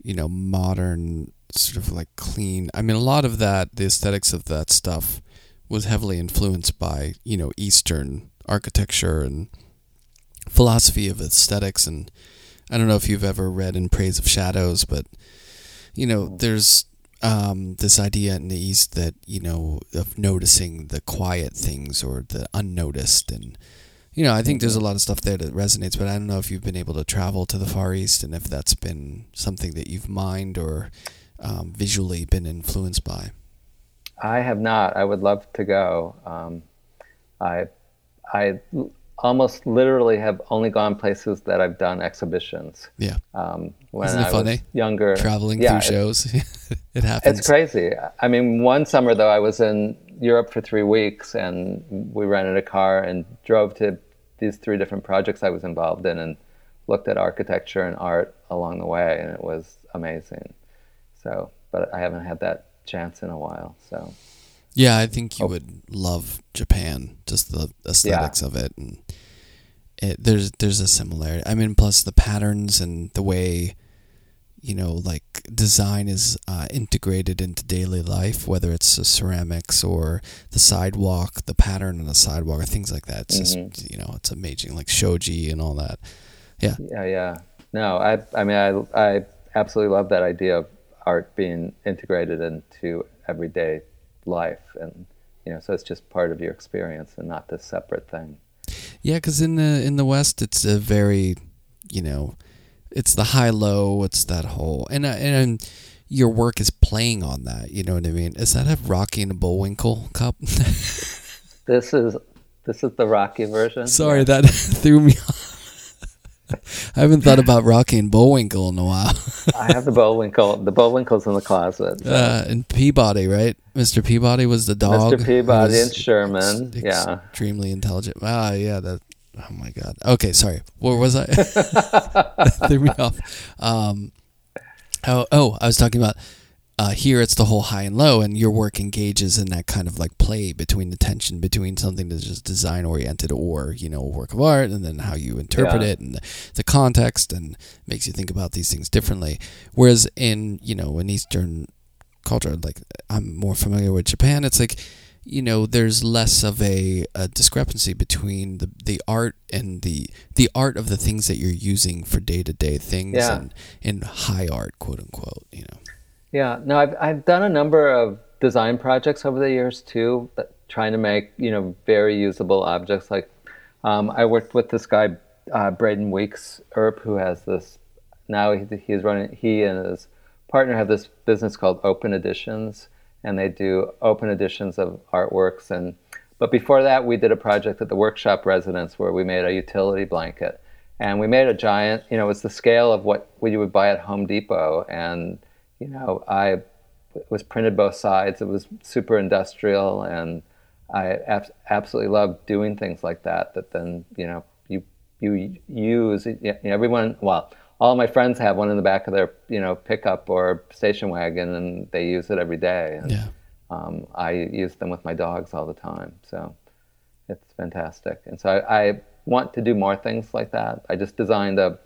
you know, modern sort of like clean. I mean, a lot of that, the aesthetics of that stuff, was heavily influenced by you know Eastern architecture and philosophy of aesthetics. And I don't know if you've ever read In Praise of Shadows, but you know, there's um, this idea in the East that you know of noticing the quiet things or the unnoticed, and you know, I think there's a lot of stuff there that resonates. But I don't know if you've been able to travel to the Far East and if that's been something that you've mined or um, visually been influenced by. I have not. I would love to go. Um, I, I almost literally have only gone places that I've done exhibitions. Yeah, Um, when Isn't it I funny? was younger, traveling yeah, through shows, *laughs* it happens. It's crazy. I mean, one summer though, I was in Europe for three weeks, and we rented a car and drove to these three different projects I was involved in, and looked at architecture and art along the way, and it was amazing. So, but I haven't had that chance in a while. So, yeah, I think you oh. would love Japan, just the aesthetics yeah. of it, and it, there's there's a similarity. I mean, plus the patterns and the way you know, like design is uh, integrated into daily life, whether it's the ceramics or the sidewalk, the pattern on the sidewalk, or things like that. It's mm-hmm. just, you know, it's amazing, like shoji and all that. Yeah. Yeah, yeah. No, I, I mean, I, I absolutely love that idea of art being integrated into everyday life, and you know, so it's just part of your experience and not this separate thing. Yeah, because in the in the West, it's a very, you know it's the high low. It's that whole and uh, and your work is playing on that. You know what I mean? Is that a Rocky and a Bullwinkle cup? *laughs* this is this is the Rocky version. Sorry, that *laughs* threw me off. I haven't thought about Rocky and Bullwinkle in a while. I have the Bullwinkle. The Bullwinkle's in the closet. So. Uh, and Peabody, right? Mr. Peabody was the dog. Mr. Peabody and Sherman. Ex- yeah. Extremely intelligent. Ah, yeah. That Oh my god. Okay, sorry. Where was I? *laughs* threw me off. Um, oh, oh, I was talking about uh, here. It's the whole high and low, and your work engages in that kind of like play between the tension between something that's just design oriented or you know a work of art, and then how you interpret yeah. it and the, the context, and makes you think about these things differently. Whereas in you know an Eastern culture, like I'm more familiar with Japan, it's like you know there's less of a, a, discrepancy between the, the art and the the art of the things that you're using for day-to-day things yeah. and, and high art quote unquote you know. Yeah. No I've, I've done a number of design projects over the years too trying to make you know very usable objects. Like um, i worked with this guy uh, braden weeks Earp, who has this now he, he's running he and his partner have this business called open editions and they do open editions of artworks. And but before that, we did a project at the workshop residence where we made a utility blanket, and we made a giant. You know, it was the scale of what you would buy at Home Depot, and you know, I was printed both sides. It was super industrial, and I ab- absolutely loved doing things like that. That then you know you you use you know, everyone well all my friends have one in the back of their you know pickup or station wagon, and they use it every day. And, yeah. Um, I use them with my dogs all the time, so it's fantastic. And so I, I, want to do more things like that. I just designed a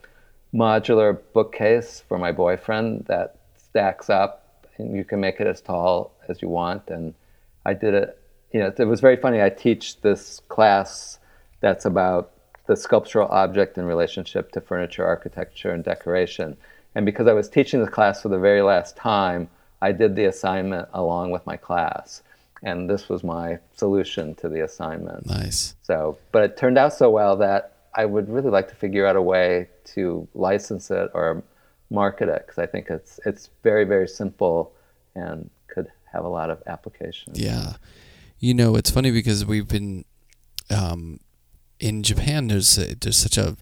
modular bookcase for my boyfriend that stacks up, and you can make it as tall as you want. And I did it. You know, it was very funny. I teach this class that's about the sculptural object in relationship to furniture, architecture, and decoration. And because I was teaching the class for the very last time, I did the assignment along with my class. And this was my solution to the assignment. Nice. So, but it turned out so well that I would really like to figure out a way to license it or market it because I think it's it's very very simple and could have a lot of applications. Yeah, you know it's funny because we've been um, in Japan, there's a, there's such a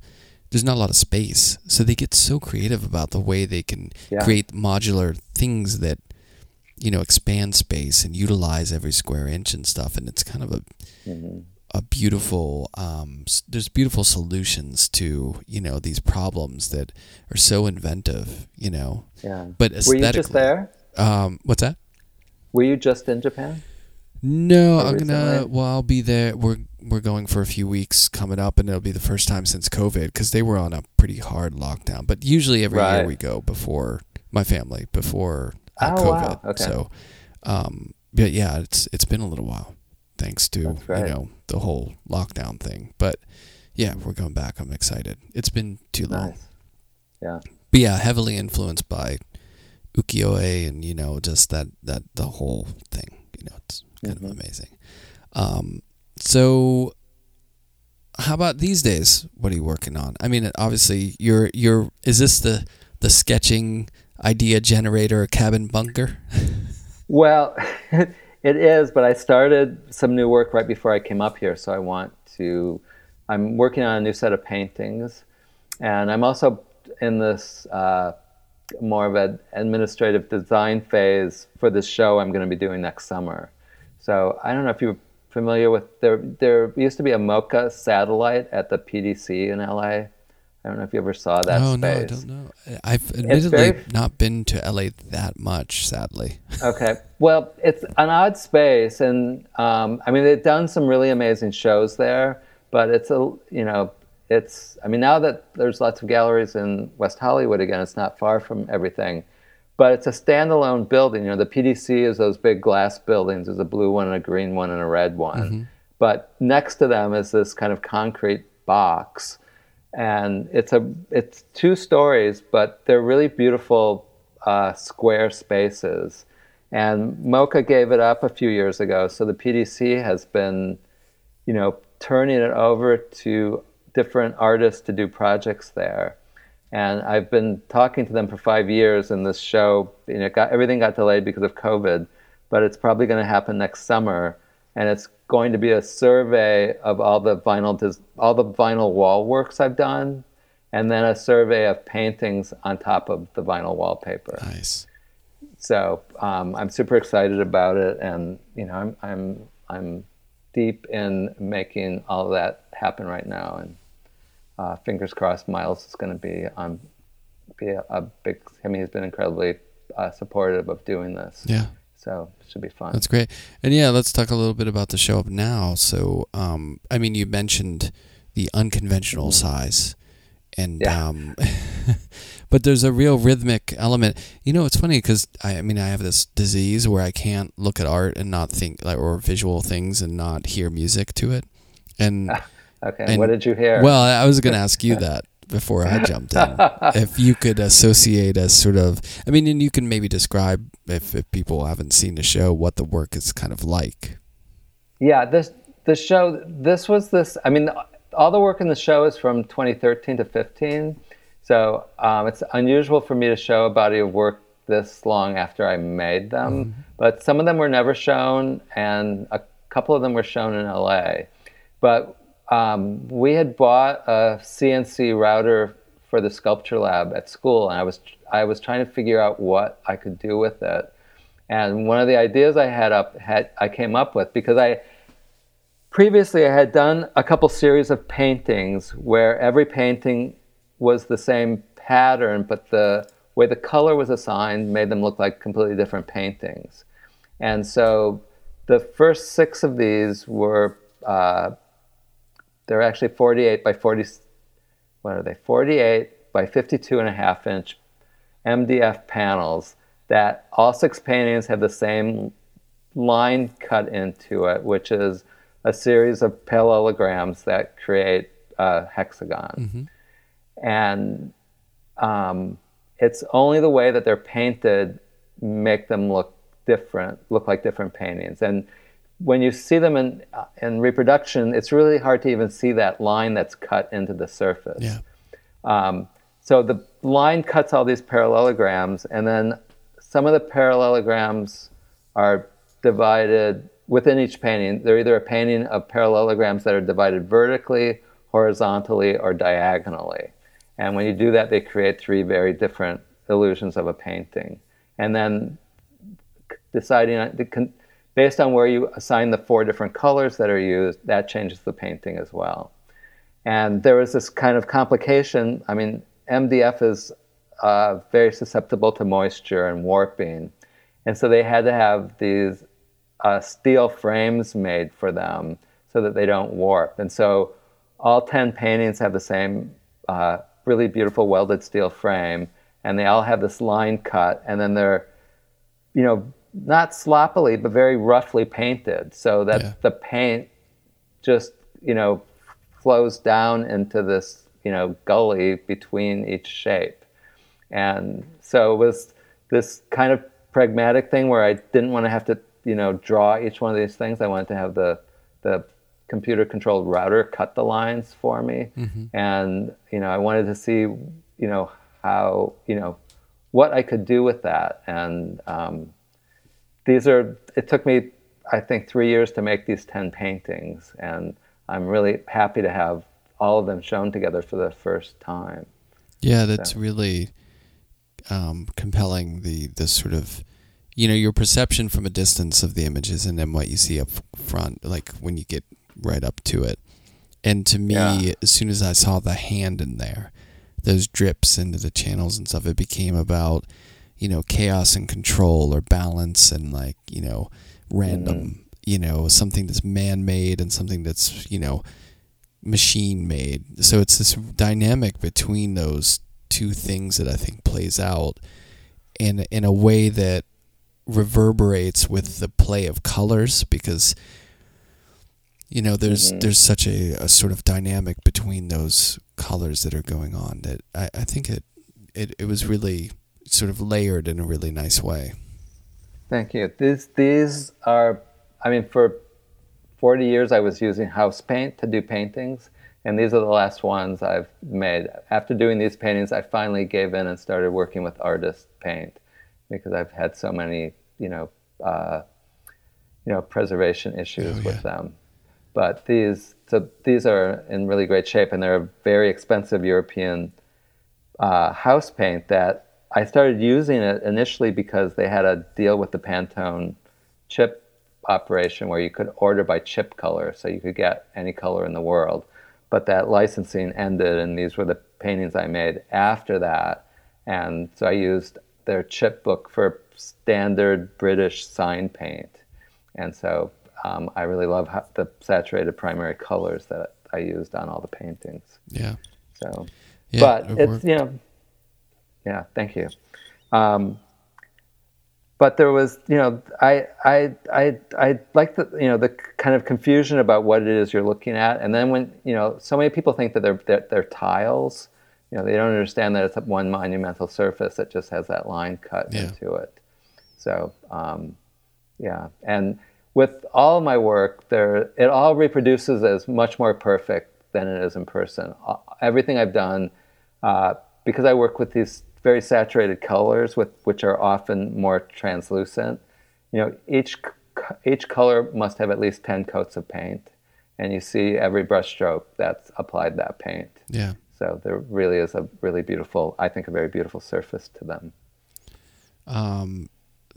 there's not a lot of space, so they get so creative about the way they can yeah. create modular things that you know expand space and utilize every square inch and stuff. And it's kind of a mm-hmm. a beautiful um, there's beautiful solutions to you know these problems that are so inventive. You know, yeah. But were you just there? Um, what's that? Were you just in Japan? No, I'm gonna. Well, I'll be there. We're we're going for a few weeks coming up, and it'll be the first time since COVID because they were on a pretty hard lockdown. But usually every right. year we go before my family before uh, oh, COVID. Wow. Okay. So, um, but yeah, it's it's been a little while, thanks to right. you know the whole lockdown thing. But yeah, we're going back. I'm excited. It's been too long. Yeah. But yeah, heavily influenced by ukiyo-e and you know just that that the whole thing. You know, it's kind mm-hmm. of amazing. Um, so, how about these days? What are you working on? I mean, obviously, you're you're. Is this the the sketching idea generator cabin bunker? *laughs* well, *laughs* it is, but I started some new work right before I came up here, so I want to. I'm working on a new set of paintings, and I'm also in this. Uh, more of an administrative design phase for this show I'm going to be doing next summer. So I don't know if you're familiar with there. There used to be a MoCA satellite at the PDC in LA, I don't know if you ever saw that oh space. no, I don't know. I've admittedly very- not been to LA that much, sadly. Okay. Well, it's an odd space, and um, I mean they've done some really amazing shows there, but it's a you know it's I mean now that there's lots of galleries in West Hollywood again, it's not far from everything, but it's a standalone building. You know, the PDC is those big glass buildings. There's a blue one, and a green one, and a red one, but next to them is this kind of concrete box and it's a it's two stories, but they're really beautiful uh, square spaces. And MoCA gave it up a few years ago, so the PDC has been, you know, turning it over to different artists to do projects there. And I've been talking to them for five years, and this show, you know, got everything got delayed because of COVID, but it's probably going to happen next summer, and it's going to be a survey of all the vinyl des- all the vinyl wall works I've done, and then a survey of paintings on top of the vinyl wallpaper. Nice. So um, I'm super excited about it, and you know, I'm I'm I'm deep in making all that happen right now, and uh, fingers crossed, Miles is going to be on be a, a big. I mean, he's been incredibly uh, supportive of doing this, Yeah. so it should be fun. That's great. And yeah, let's talk a little bit about the show up now. So, um, I mean, you mentioned the unconventional size, and Yeah. um, *laughs* but there's a real rhythmic element. You know, it's funny because I, I mean, I have this disease where I can't look at art and not think like or visual things and not hear music to it. And *laughs* Okay, and- what did you hear? well, I was going to ask you *laughs* that before I jumped in. if you could associate a sort of, I mean, and you can maybe describe if, if people haven't seen the show what the work is kind of like. Yeah, this the show. This was this. I mean, all the work in the show is from 2013 to 15. So um, it's unusual for me to show a body of work this long after I made them. But some of them were never shown, and a couple of them were shown in LA. But um, we had bought a CNC router for the sculpture lab at school, and I was I was trying to figure out what I could do with it. And one of the ideas I had up had I came up with because I previously I had done a couple series of paintings where every painting was the same pattern, but the way the color was assigned made them look like completely different paintings. And so the first six of these were uh, they're actually 48 by 40 what are they? 48 by 52 and a half inch mdf panels that all six paintings have the same line cut into it which is a series of parallelograms that create a hexagon. And um, it's only the way that they're painted make them look different look like different paintings. And when you see them in uh, in reproduction it's really hard to even see that line that's cut into the surface Yeah. um, so the line cuts all these parallelograms, and then some of the parallelograms are divided within each painting. They're either a painting of parallelograms that are divided vertically, horizontally, or diagonally. And when you do that, they create three very different illusions of a painting. And then deciding on, the con- based on where you assign the four different colors that are used, that changes the painting as well. And there was this kind of complication. I mean, MDF is uh, very susceptible to moisture and warping. And so they had to have these uh, steel frames made for them so that they don't warp. And so all 10 paintings have the same uh, really beautiful welded steel frame, and they all have this line cut, and then they're, you know, not sloppily, but very roughly painted so that Yeah. the paint just, you know, flows down into this, you know, gully between each shape. And so it was this kind of pragmatic thing where I didn't want to have to, you know, draw each one of these things. I wanted to have the the computer controlled router cut the lines for me. And, you know, I wanted to see, you know, how, you know, what I could do with that. And um, these are, it took me, I think, three years to make these 10 paintings. And I'm really happy to have all of them shown together for the first time. Yeah, that's really um, compelling. The the sort of you know your perception from a distance of the images and then what you see up front, like when you get right up to it. And to me, Yeah. as soon as I saw the hand in there, those drips into the channels and stuff. It became about you know chaos and control or balance and like you know random mm-hmm. you know something that's man made and something that's you know machine made. So it's this dynamic between those two things that I think plays out in in a way that reverberates with the play of colors because you know there's mm-hmm. there's such a, a sort of dynamic between those colors that are going on that I, I think it, it it was really sort of layered in a really nice way. Thank you. These these are I mean for 40 years I was using house paint to do paintings and these are the last ones I've made. After doing these paintings I finally gave in and started working with artist paint because I've had so many, you know, uh, you know, preservation issues oh, yeah. with them. But these, so these are in really great shape, and they're a very expensive European uh, house paint that I started using it initially because they had a deal with the Pantone chip operation where you could order by chip color, so you could get any color in the world. But that licensing ended, and these were the paintings I made after that. And so I used their chip book for standard British sign paint. And so um, I really love how, the saturated primary colors that I used on all the paintings. Yeah. So, yeah, but it it's, you know, yeah, thank you. Um, but there was, you know, I, I, I, I like the, you know, the kind of confusion about what it is you're looking at. And then when, you know, so many people think that they're, they're, they're tiles you know, they don't understand that it's one monumental surface that just has that line cut yeah. into it. So, um, yeah, and with all my work, there it all reproduces as much more perfect than it is in person. Everything I've done, uh, because I work with these very saturated colors, with which are often more translucent. You know, each each color must have at least ten coats of paint, and you see every brushstroke that's applied that paint. Yeah. So there really is a really beautiful, I think, a very beautiful surface to them. Um,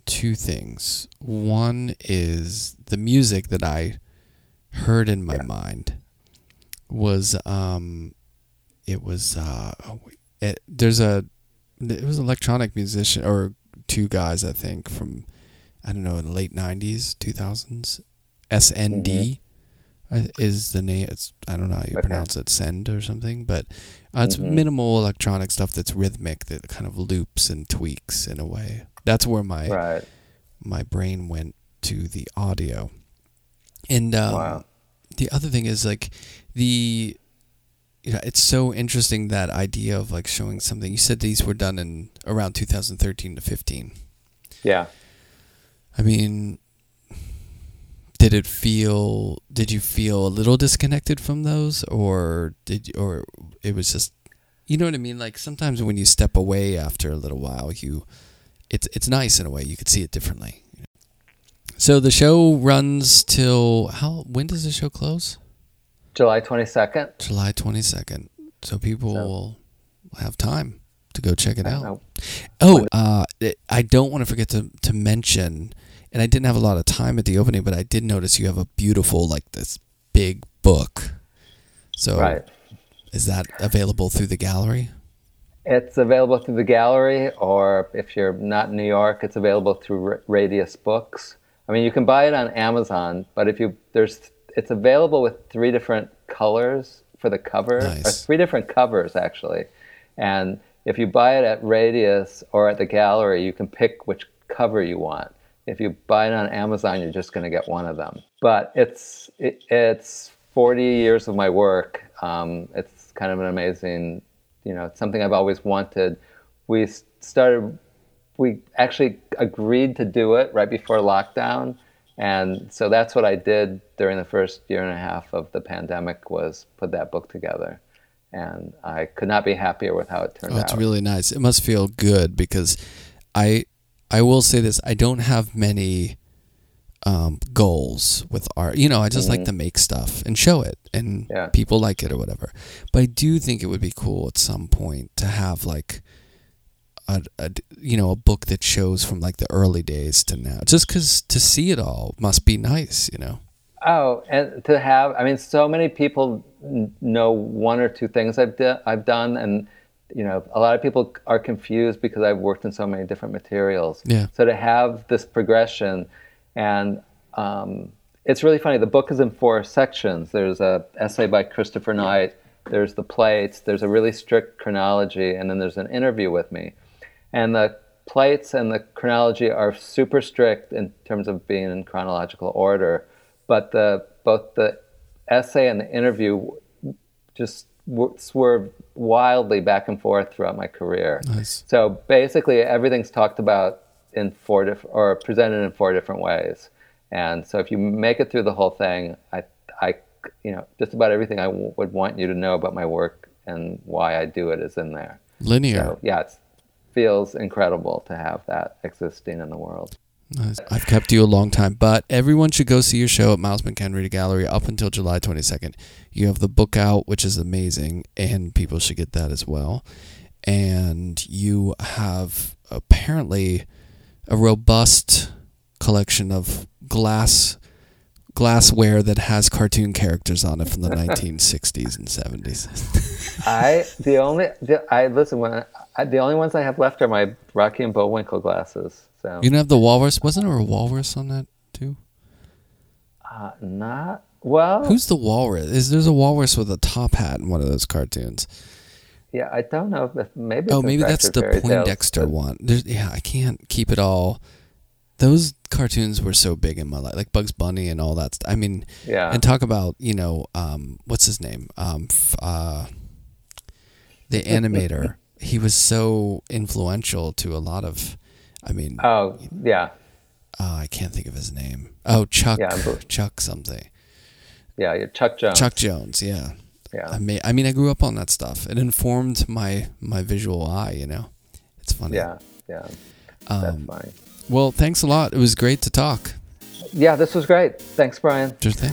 two things. One is the music that I heard in my yeah. mind was um, it was uh, oh, it, there's a it was an electronic musician or two guys I think from I don't know in the late '90s, 2000s, SND. Mm-hmm is the name. It's I don't know how you okay. pronounce it, send or something, but uh, it's mm-hmm. minimal electronic stuff that's rhythmic that kind of loops and tweaks in a way. That's where my right. my brain went to the audio, and um, wow. the other thing is like the you know it's so interesting that idea of like showing something. You said these were done in around 2013 to 15. Yeah. I mean, did it feel did you feel a little disconnected from those or did you, or it was just you know what I mean like sometimes when you step away after a little while you it's it's nice in a way you could see it differently so the show runs till how when does the show close July 22nd July 22nd so people so. will have time to go check it out oh uh, I don't want to forget to to mention and I didn't have a lot of time at the opening, but I did notice you have a beautiful like this big book. So, right. is that available through the gallery? It's available through the gallery, or if you're not in New York, it's available through Radius Books. I mean, you can buy it on Amazon, but if you there's it's available with three different colors for the cover, nice. or three different covers actually, and if you buy it at Radius or at the gallery, you can pick which cover you want if you buy it on Amazon, you're just going to get one of them. But it's it, it's 40 years of my work. Um, it's kind of an amazing, you know, it's something I've always wanted. We started, we actually agreed to do it right before lockdown, and so that's what I did during the first year and a half of the pandemic was put that book together. And I could not be happier with how it turned oh, out. It's really nice. It must feel good because I I will say this: I don't have many um, goals with art. You know, I just mm-hmm. like to make stuff and show it, and yeah. people like it or whatever. But I do think it would be cool at some point to have like a, a you know a book that shows from like the early days to now, just because to see it all must be nice. You know. Oh, and to have, I mean, so many people know one or two things I've, di- I've done, and you know, a lot of people are confused because I've worked in so many different materials. Yeah. So to have this progression, and um, it's really funny. The book is in four sections. There's a essay by Christopher Knight. There's the plates. There's a really strict chronology, and then there's an interview with me. And the plates and the chronology are super strict in terms of being in chronological order, but the both the essay and the interview just swerve wildly back and forth throughout my career. Nice. So basically, everything's talked about in four different or presented in four different ways. And so, if you make it through the whole thing, I, I, you know, just about everything I w- would want you to know about my work and why I do it is in there. Linear. So, yeah, it feels incredible to have that existing in the world. Nice. I've kept you a long time, but everyone should go see your show at Miles Reader Gallery up until July 22nd. You have the book out, which is amazing, and people should get that as well. And you have apparently a robust collection of glass glassware that has cartoon characters on it from the *laughs* 1960s and 70s. I the only the, I listen when I, the only ones I have left are my Rocky and Bullwinkle glasses. So You don't have the walrus? Wasn't there a walrus on that too? uh, not well. Who's the walrus? Is there's a walrus with a top hat in one of those cartoons? yeah, I don't know if maybe. Oh, maybe that's the Poindexter one. There's, yeah, I can't keep it all. Those cartoons were so big in my life, like Bugs Bunny and all that. St- I mean, Yeah. and talk about you know, um, what's his name? Um, f- uh, the *laughs* animator. He was so influential to a lot of. I mean, Oh yeah, uh, I can't think of his name. Oh, Chuck. Yeah, Chuck something. yeah. Chuck Jones. Chuck Jones. Yeah. Yeah. I mean, I mean, I grew up on that stuff. It informed my my visual eye. You know, it's funny. Yeah. Yeah. That's Um, funny. well, thanks a lot. It was great to talk. Yeah, this was great. Thanks, Brian. Sure thing.